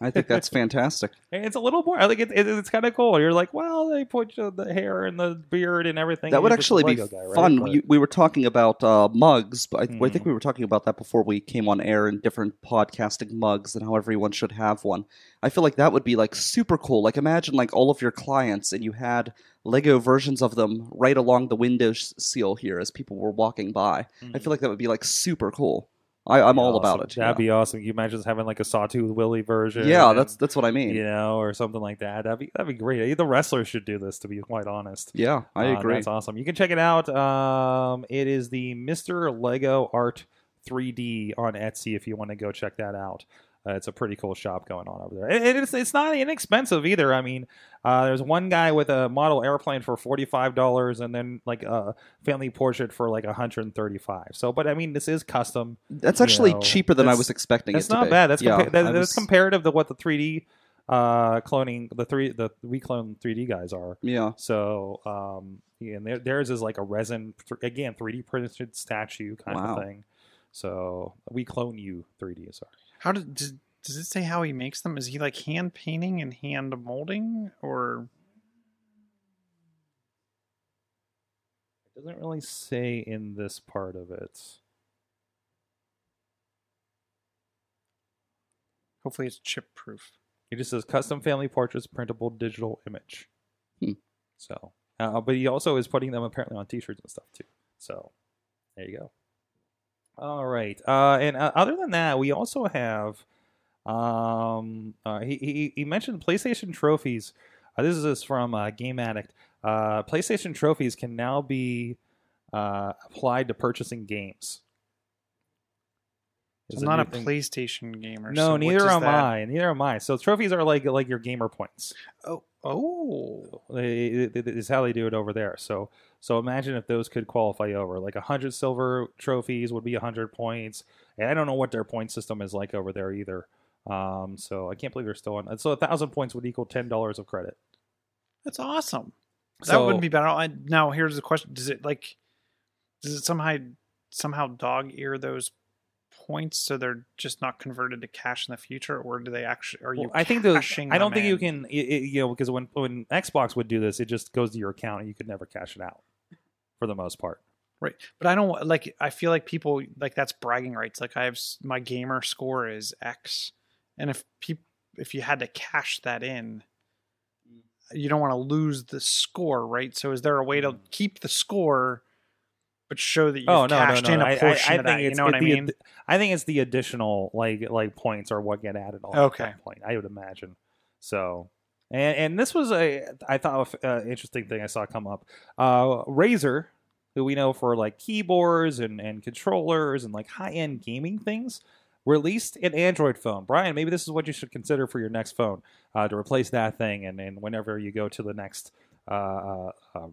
I think that's *laughs* fantastic. It's a little more. I think it, it, it's kind of cool. You're like, well, they put you the hair and the beard and everything. That and would you're just a actually be guy, right? fun. But- We, we were talking about uh, mugs, but I, I think Mhm. we were talking about that before we came on air and different podcasting mugs and how everyone should have one. I feel like that would be like super cool. Like imagine like all of your clients and you had Lego versions of them right along the window seal here as people were walking by. I feel like that would be like super cool. I, I'm all about Awesome. it. That'd yeah. be awesome. You imagine just having like a Sawtooth Willie version. yeah, and- that's that's what I mean. you know, or something like that. That'd be that'd be great. The wrestlers should do this, to be quite honest. Yeah, I Uh, agree. That's awesome. You can check it out. Um, it is the Mr. Lego Art 3D on Etsy if you want to go check that out. Uh, it's a pretty cool shop going on over there. And it's it's not inexpensive either. I mean, uh, there's one guy with a model airplane for forty five dollars, and then like a family portrait for like hundred and thirty five. So, but I mean, this is custom. That's actually know, cheaper than I was expecting It's it to not be. bad. That's yeah, compa- that, I that's comparative to what the 3D uh, cloning the three the we clone 3D guys are. yeah. So, um, yeah, and theirs is like a resin, again, 3D printed statue kind Wow. of thing. So, we clone you 3D. Sorry. How did does, does it say how he makes them? Is he like hand painting and hand molding, or It doesn't really say in this part of it. hopefully it's chip proof? It just says custom family portraits, printable digital image. Hmm. So, uh, but he also is putting them apparently on T-shirts and stuff too. So, there you go. All right, uh, and uh, other than that, we also have. Um, uh, he, he he mentioned PlayStation trophies. Uh, this is from uh, Game Addict. Uh, PlayStation trophies can now be uh, applied to purchasing games. It's I'm not a thing. PlayStation gamer. No, so neither am that- I. Neither am I. So trophies are like like your gamer points. Oh, oh, They- it- it- It's how they do it over there. So so imagine if those could qualify over. Like hundred silver trophies would be hundred points, and I don't know what their point system is like over there either. Um, so I can't believe they're still on. So a thousand points would equal ten dollars of credit. that's awesome. That wouldn't be bad. I, now here's the question: Does it like does it somehow somehow dog ear those points so they're just not converted to cash in the future, or do they actually? Are you? Well, I think those. cashing I don't think you can. It, it- you know, because when when Xbox would do this, it just goes to your account and you could never cash it out, for the most part. Right. But I don't like I feel like people like that's bragging rights. Like I have my gamer score is X and if people if you had to cash that in you don't want to lose the score, right? So is there a way to mm. keep the score but show that you've oh no, no, cashed no! in a I, I, I portion think of that? You know what I mean? ad- I think it's the additional like like points are what get added on. Okay. That point, I would imagine. So, and and this was a I thought uh, interesting thing I saw come up. Uh, Razer, who we know for like keyboards and and controllers and like high end gaming things, released an Android phone. Brian, maybe this is what you should consider for your next phone uh, to replace that thing, and and whenever you go to the next. Uh, uh, uh,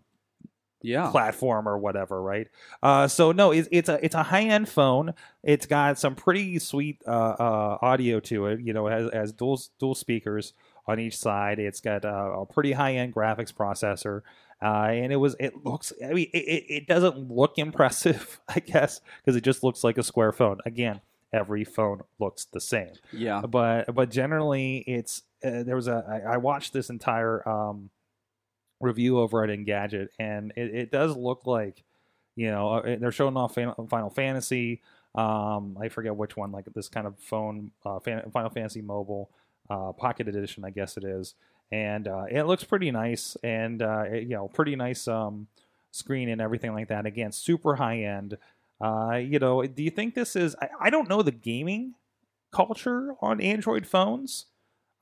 Yeah. platform or whatever, right? Uh, so no, it's, it's a it's a high end phone. It's got some pretty sweet uh, uh, audio to it. You know, it has, has dual dual speakers on each side. It's got uh, a pretty high end graphics processor. Uh, and it was it looks I mean it, it, it doesn't look impressive *laughs* I guess because it just looks like a square phone again every phone looks the same Yeah. but but generally it's uh, there was a I, I watched this entire um, review over at Engadget, and it, it does look like You know, uh, they're showing off Final Fantasy. Um, I forget which one, like this kind of phone, uh, Final Fantasy Mobile uh, Pocket Edition, I guess it is, and uh, it looks pretty nice, and uh, it- you know, pretty nice um, screen and everything like that. Again, super high end. Uh, you know, do you think this is? I, I don't know the gaming culture on Android phones.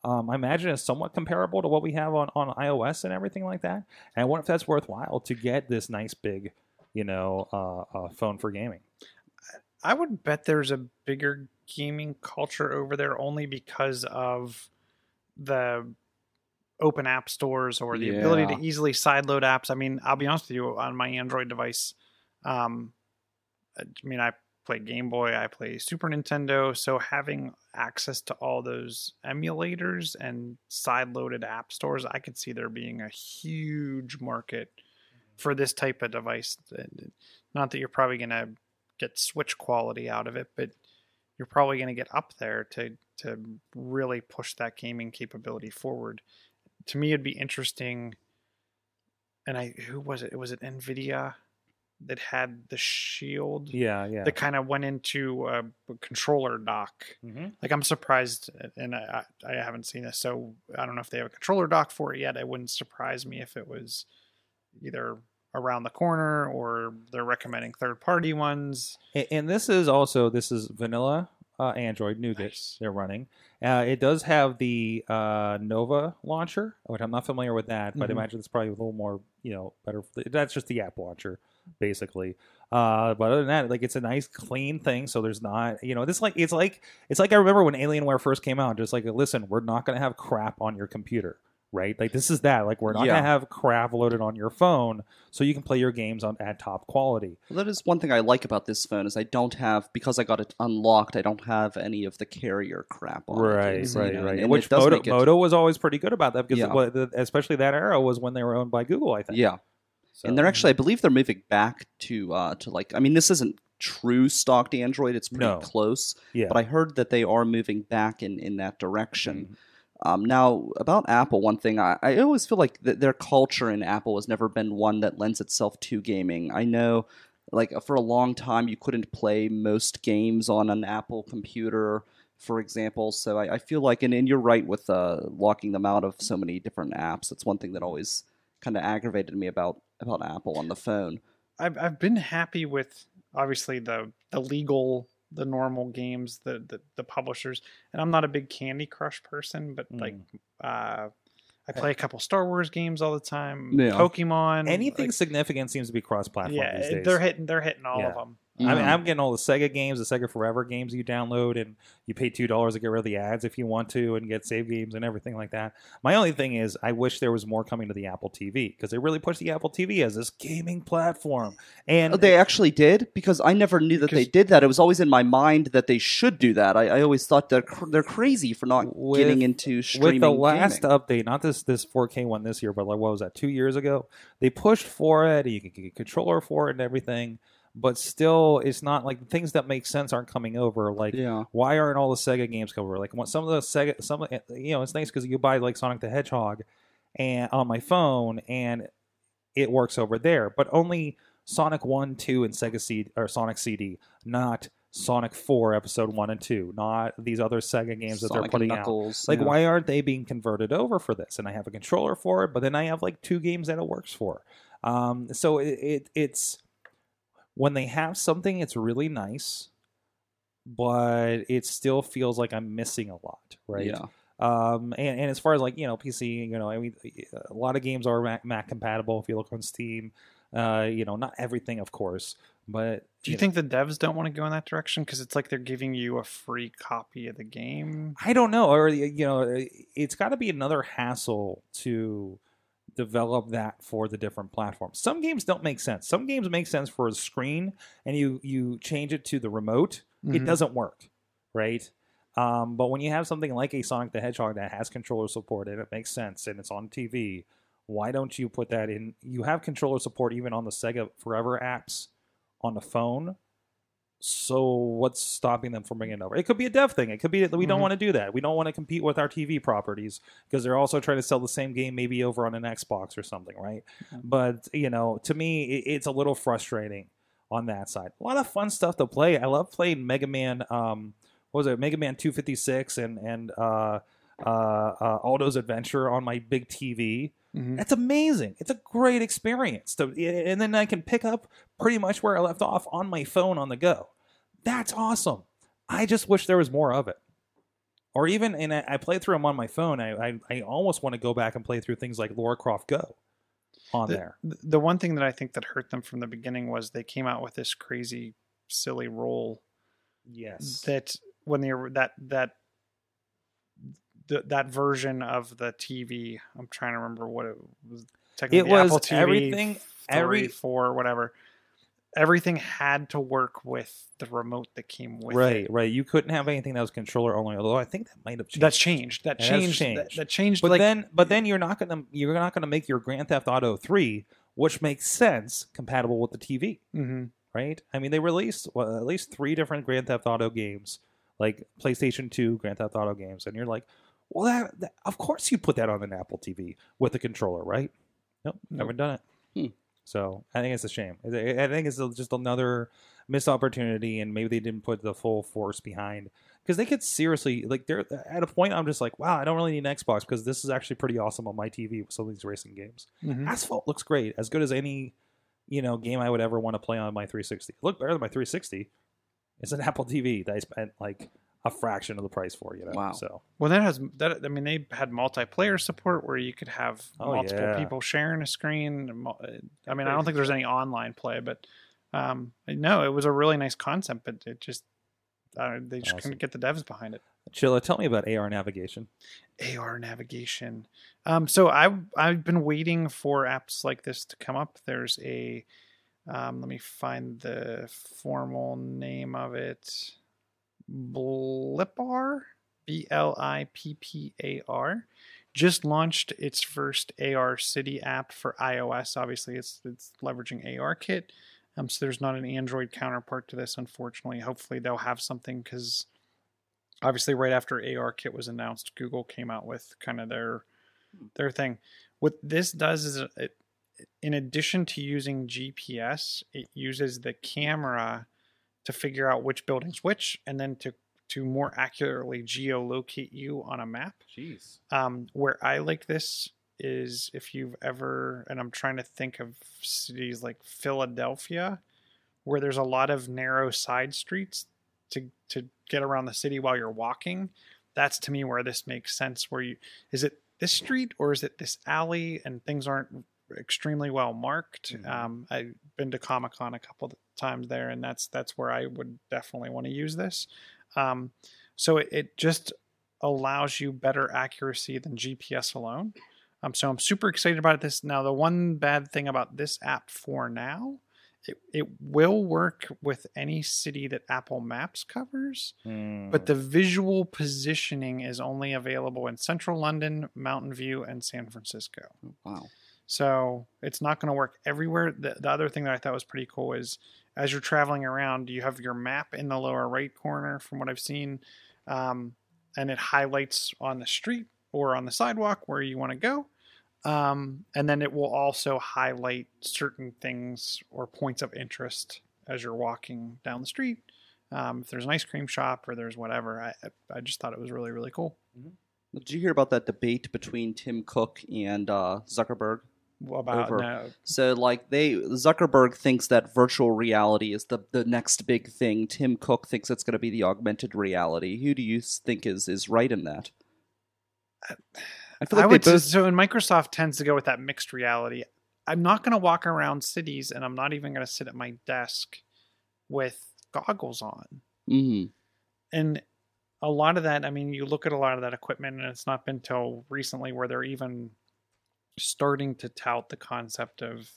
Um, I imagine it's somewhat comparable to what we have on, on iOS and everything like that. And I wonder if that's worthwhile to get this nice big, you know, uh, uh, phone for gaming. I would bet there's a bigger gaming culture over there only because of the open app stores or the ability to easily sideload apps. I mean, I'll be honest with you, on my Android device, um, I mean, I play Game Boy, I play Super Nintendo, so having access to all those emulators and side-loaded app stores, I could see there being a huge market for this type of device. Not that you're probably going to get Switch quality out of it, but you're probably going to get up there to to really push that gaming capability forward. To me, it'd be interesting. And I, who was it? Was it Nvidia that had the Shield Yeah, yeah. that kind of went into a controller dock? Mhm. Like I'm surprised, and I, I haven't seen this, so I don't know if they have a controller dock for it yet. It wouldn't surprise me if it was either around the corner or they're recommending third party ones. A- and this is also this is vanilla uh, Android Nougat Nice. they're running. Uh, it does have the uh, Nova launcher, which I'm not familiar with that, but I Mhm. imagine it's probably a little more you know better. That's just the app launcher, basically. Uh, but other than that, like it's a nice clean thing. So there's not you know this like it's like it's like I remember when Alienware first came out. Just like listen, we're not gonna have crap on your computer. Right, like this is that. Like we're not Yeah. gonna have crap loaded on your phone, so you can play your games on at top quality. Well, that is one thing I like about this phone is I don't have because I got it unlocked. I don't have any of the carrier crap on it. Right, you right, know, right. and Which Moto, it- Moto was always pretty good about that because Yeah. especially that era was when they were owned by Google, I think. Yeah, So- and they're actually I believe they're moving back to uh to like I mean this isn't true stocked Android. It's pretty No. close, yeah. but I heard that they are moving back in in that direction. Um, now about Apple, one thing I, I always feel like th- their culture in Apple has never been one that lends itself to gaming. I know, like for a long time, you couldn't play most games on an Apple computer, for example. So I, I feel like, and, and you're right with uh, locking them out of so many different apps. That's one thing that always kind of aggravated me about about Apple on the phone. I've I've been happy with obviously the the legal the normal games the the, the publishers and I'm not a big Candy Crush person but like uh I play a couple Star Wars games all the time Yeah. Pokemon Anything like, significant seems to be cross-platform yeah these days. they're hitting they're hitting all Yeah. of them I mean, Mm. I'm getting all the Sega games, the Sega Forever games you download, and you pay two dollars to get rid of the ads if you want to, and get save games and everything like that. My only thing is, I wish there was more coming to the Apple TV because they really pushed the Apple TV as this gaming platform. And Oh, they actually did because I never knew that they did that. It was always in my mind that they should do that. I, I always thought they're cr- they're crazy for not With- getting into streaming. with the last gaming. update, not this this 4K one this year, but like what was that two years ago? They pushed for it. You could get a controller for it and everything, but still, it's not like things that make sense aren't coming over. Like, Yeah. why aren't all the Sega games coming over? Like, some of the Sega, some of- you know, it's nice because you buy like Sonic the Hedgehog, and on my phone, and it works over there, but only Sonic One, Two, and Sega CD or Sonic CD, not Sonic Four Episode One and Two, not these other Sega games that they're Sonic putting and out. Like, yeah. why aren't they being converted over for this? And I have a controller for it, but then I have like two games that it works for. Um, so it, it it's when they have something, it's really nice, but it still feels like I'm missing a lot, right? Yeah. Um, and, and as far as like you know, PC, you know, I mean, a lot of games are Mac, Mac compatible. If you look on Steam, uh, you know, not everything, of course, but do you know, think the devs don't want to go in that direction because it's like they're giving you a free copy of the game I don't know, or you know, it's got to be another hassle to develop that for the different platforms. Some games don't make sense. Some games make sense for a screen, and you you change it to the remote, it Mhm. doesn't work, right? Um, but when you have something like a Sonic the Hedgehog that has controller support and it makes sense and it's on TV, why don't you put that in? You have controller support even on the Sega Forever apps on the phone. So what's stopping them from bringing it over? It could be a dev thing. It could be that we don't Mhm. want to do that. We don't want to compete with our TV properties because they're also trying to sell the same game maybe over on an Xbox or something, right? But you know, to me, it, it's a little frustrating on that side. A lot of fun stuff to play. I love playing Mega Man. Um, what was it? Mega Man 256 and and uh, uh, uh, Alto's Adventure on my big TV. Mhm. That's amazing. It's a great experience. To, and then I can pick up pretty much where I left off on my phone on the go. That's awesome. I just wish there was more of it. Or even, and I, I played through them on my phone. I, I, I almost want to go back and play through things like Lara Croft Go on The- there. the one thing that I think that hurt them from the beginning was they came out with this crazy, silly role. Yes. that when they were that that th- that version of the TV. I'm trying to remember what it was. Technically, was Apple TV, everything- three, every- four, whatever. Everything had to work with the remote that came with right, it. right. Right. You couldn't have anything that was controller only. Although I think that might have changed. That's changed. That It has changed. That, changed. that changed. But like then, but then you're not gonna you're not gonna make your Grand Theft Auto three, which makes sense, compatible with the TV. Mhm. right? I mean, they released well, at least three different Grand Theft Auto games, like PlayStation 2 Grand Theft Auto games, and you're like, well, that, that of course you put that on an Apple TV with a controller, right? Nope, never done it. Hmm. So I think it's a shame. I I think it's just another missed opportunity, and maybe they didn't put the full force behind because they could seriously like they're at a point. I'm just like, wow, I don't really need an Xbox because this is actually pretty awesome on my TV with some of these racing games. Mhm. Asphalt looks great, as good as any you know game I would ever want to play on my 360. It looked better than my 360. It's an Apple TV that I spent like a fraction of the price for. You know, Wow. so Well, that has that. I mean, they had multiplayer support where you could have Oh, multiple yeah. people sharing a screen. I mean, I don't think there's any online play, but um, no, it was a really nice concept, but it just uh, they just Awesome. couldn't get the devs behind it. Chilla, tell me about AR navigation. AR navigation. Um, so I I've been waiting for apps like this to come up. There's a um, let me find the formal name of it. Blippar, B L I P P A R, just launched its first AR City app for iOS. Obviously, it's it's leveraging ARKit. Um, so there's not an Android counterpart to this, unfortunately. Hopefully, they'll have something because obviously right after ARKit was announced, Google came out with kind of their their thing. What this does is it, in addition to using GPS, it uses the camera to figure out which building's which, and then to to more accurately geolocate you on a map. Jeez. Um, where I like this is if you've ever, and I'm trying to think of cities like Philadelphia, where there's a lot of narrow side streets to to get around the city while you're walking. That's to me where this makes sense. Where you is it this street or is it this alley, and things aren't extremely well marked. Mhm. Um, I've been to Comic Con a couple of times there, and that's that's where I would definitely want to use this. Um, so it, it just allows you better accuracy than GPS alone. Um, so I'm super excited about this. Now, the one bad thing about this app for now, it, it will work with any city that Apple Maps covers, Hmm. but the visual positioning is only available in central London, Mountain View, and San Francisco. Wow. So it's not going to work everywhere. The, the other thing that I thought was pretty cool is as you're traveling around, you have your map in the lower right corner, from what I've seen, um, and it highlights on the street or on the sidewalk where you want to go. Um, and then it will also highlight certain things or points of interest as you're walking down the street. Um, if there's an ice cream shop or there's whatever, I, I just thought it was really, really cool. Did you hear about that debate between Tim Cook and uh, Zuckerberg? About Over. no, So, like, they Zuckerberg thinks that virtual reality is the the next big thing. Tim Cook thinks it's going to be the augmented reality. Who do you think is is right in that? *sighs* I feel like I they would both. so and Microsoft tends to go with that mixed reality. I'm not going to walk around cities, and I'm not even going to sit at my desk with goggles on. Mhm. And a lot of that, I mean, you look at a lot of that equipment, and it's not been till recently where they're even starting to tout the concept of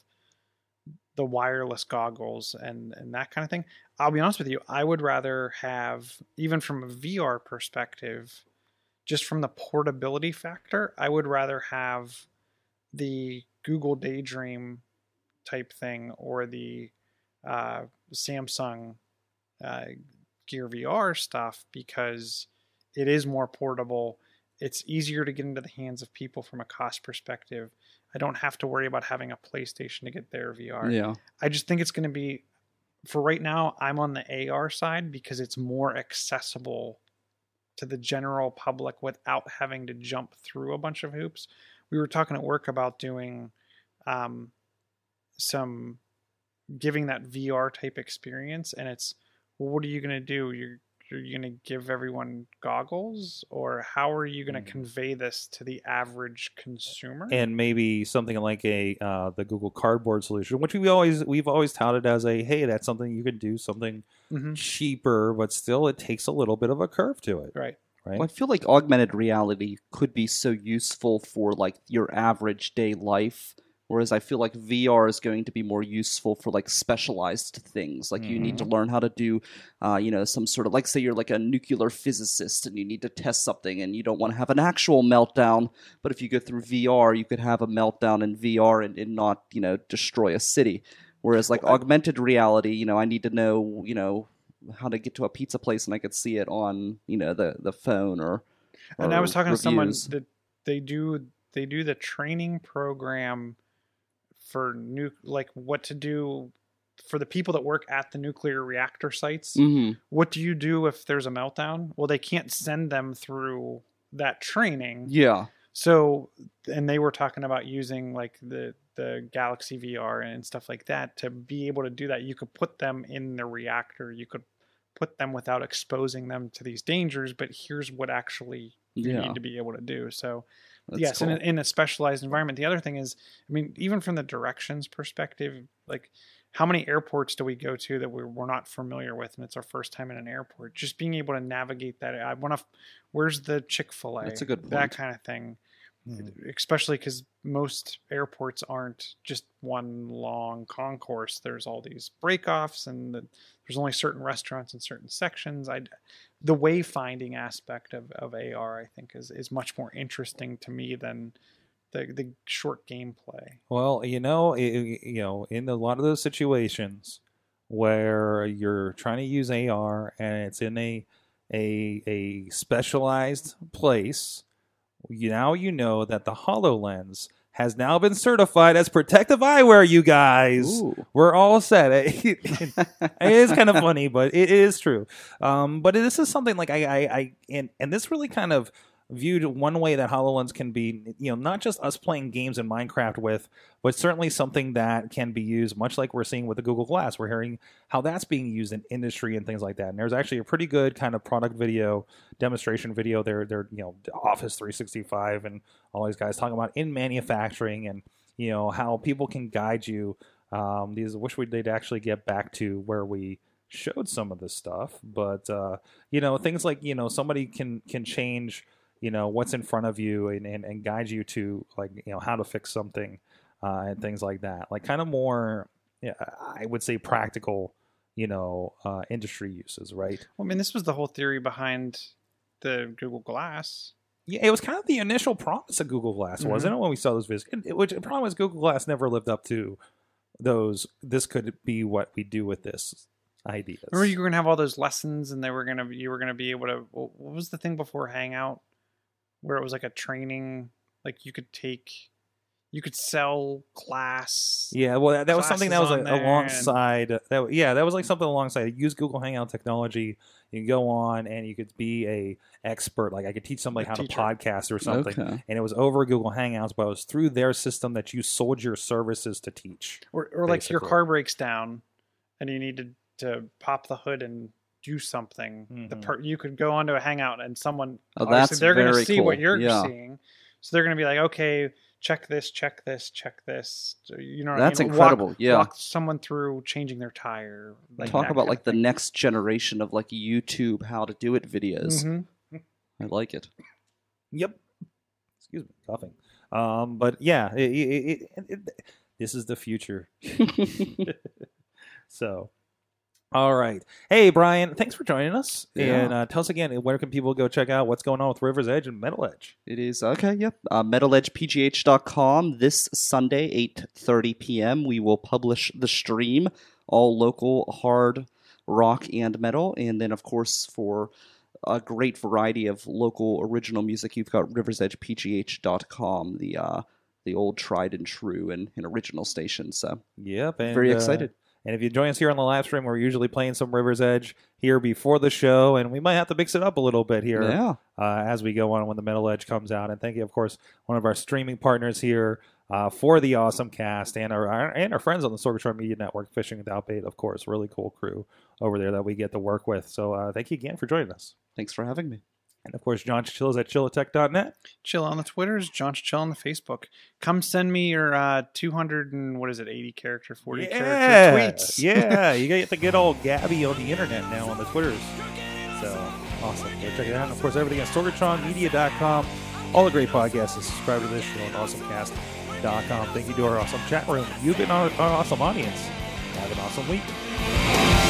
the wireless goggles and and that kind of thing. I'll be honest with you, I would rather have even from a VR perspective, just from the portability factor, I would rather have the Google Daydream type thing or the uh, Samsung uh, Gear VR stuff because it is more portable. It's easier to get into the hands of people from a cost perspective. I don't have to worry about having a PlayStation to get their VR. Yeah. I just think it's going to be for right now, I'm on the AR side because it's more accessible to the general public without having to jump through a bunch of hoops. We were talking at work about doing um, some giving that VR type experience, and it's well, what are you going to do? You're are you going to give everyone goggles, or how are you going to Mm. convey this to the average consumer? and maybe something like a uh, the Google Cardboard solution, which we always we've always touted as a hey, that's something you can do something Mhm. cheaper, but still it takes a little bit of a curve to it, right. right? Well, I feel like augmented reality could be so useful for like your average day life, whereas I feel like VR is going to be more useful for like specialized things. Like you need to learn how to do, uh, you know, some sort of like say you're like a nuclear physicist and you need to test something and you don't want to have an actual meltdown, but if you go through VR, you could have a meltdown in VR and, and not you know destroy a city. Whereas like augmented reality, you know, I need to know, you know, how to get to a pizza place and I could see it on, you know, the the phone or. and I was talking to someone that they do they do the training program for new like what to do for the people that work at the nuclear reactor sites. Mhm. What do you do if there's a meltdown? Well, they can't send them through that training. Yeah. So, and they were talking about using like the the Galaxy VR and stuff like that to be able to do that. You could put them in the reactor. You could put them without exposing them to these dangers. But here's what actually you Yeah. need to be able to do. So, That's yes, cool. in, a, in a specialized environment. The other thing is, I mean, even from the directions perspective, like how many airports do we go to that we're, we're not familiar with and it's our first time in an airport? Just being able to navigate that. I want to, where's the Chick fil A? That's a good point. That kind of thing. Mhm. Especially because most airports aren't just one long concourse. There's all these breakoffs, and the, there's only certain restaurants in certain sections. I, the wayfinding aspect of, of AR, I think, is, is much more interesting to me than the the short gameplay. Well, you know, i- i- you know, in a lot of those situations where you're trying to use AR and it's in a a a specialized place, now you know that the Hololens has now been certified as protective eyewear. You guys, Ooh. we're all set. *laughs* it is *laughs* kind of funny, but it is true. Um, but this is something like I, I, I and, and this really kind of viewed one way that HoloLens can be, you know, not just us playing games in Minecraft with, but certainly something that can be used, much like we're seeing with the Google Glass. We're hearing how that's being used in industry and things like that. And there's actually a pretty good kind of product video, demonstration video. They're, they're you know, Office 365 and all these guys talking about in manufacturing and, you know, how people can guide you. Um, these I wish we did actually get back to where we showed some of this stuff, but uh, you know, things like you know somebody can can change you know what's in front of you and, and, and guide you to like you know how to fix something uh, and things like that. Like kind of more, yeah, I would say practical, you know, uh, industry uses, right? Well, I mean, this was the whole theory behind the Google Glass. Yeah, it was kind of the initial promise of Google Glass, wasn't it? When we saw those videos, It- which the problem is Google Glass never lived up to those. This could be what we do with this ideas. Remember, you were gonna have all those lessons, and they were gonna you were gonna be able to. What was the thing before Hangout, where it was like a training, like you could take, you could sell class. Yeah, well, that, that was something that was classes like, on there alongside. That yeah, that was like something alongside. Use Google Hangout technology. You can go on and you could be a expert. Like I could teach somebody A how teacher. to podcast or something, Okay. and it was over Google Hangouts, but it was through their system that you sold your services to teach. or, or like your car breaks down, and you need to, to pop the hood and do something. The Mhm. per, you could go onto a Hangout, and someone Oh, obviously that's they're gonna very see what you're Yeah. seeing, so they're gonna be like, okay, check this, check this, check this. So, You know, That's I mean? incredible, Walk, yeah. walk someone through changing their tire. Like Talk about like the next generation of like YouTube how to do it videos. Mhm. I like it. Yep. Excuse me, coughing. Um, but yeah, it, it, it, it, this is the future. *laughs* *laughs* so, all right. Hey, Brian, thanks for joining us. Yeah. And uh, tell us again, where can people go check out what's going on with River's Edge and Metal Edge? It is okay. Yep. Uh, MetalEdgePGH.com this Sunday, eight thirty p.m. We will publish the stream, all local hard rock and metal, and then of course for a great variety of local original music, you've got River's Edge RiversEdgePGH.com, the uh, the old tried and true and, and original station. So Yep. And, very uh, excited. And if you join us here on the live stream, we're usually playing some River's Edge here before the show, and we might have to mix it up a little bit here Yeah. uh, as we go on when the Metal Edge comes out. And thank you, of course, one of our streaming partners here uh, for the awesome cast and our, our and our friends on the Sorgatron Media Network, Fishing Without Bait, of course, really cool crew over there that we get to work with. So uh, thank you again for joining us. Thanks for having me. And of course, John Chill is at chillatech.net. Chill on the Twitters, John Chill on the Facebook. Come send me your uh, 200 and what is it, 80 character, 40 yeah, character tweets. *laughs* yeah, you get the good old Gabby on the internet now on the Twitters. So awesome. Go check it out. And of course, everything at sorgatronmedia.com. All the great podcasts and subscribe to this show at awesomecast.com. Thank you to our awesome chat room. You've been our, our awesome audience. Have an awesome week.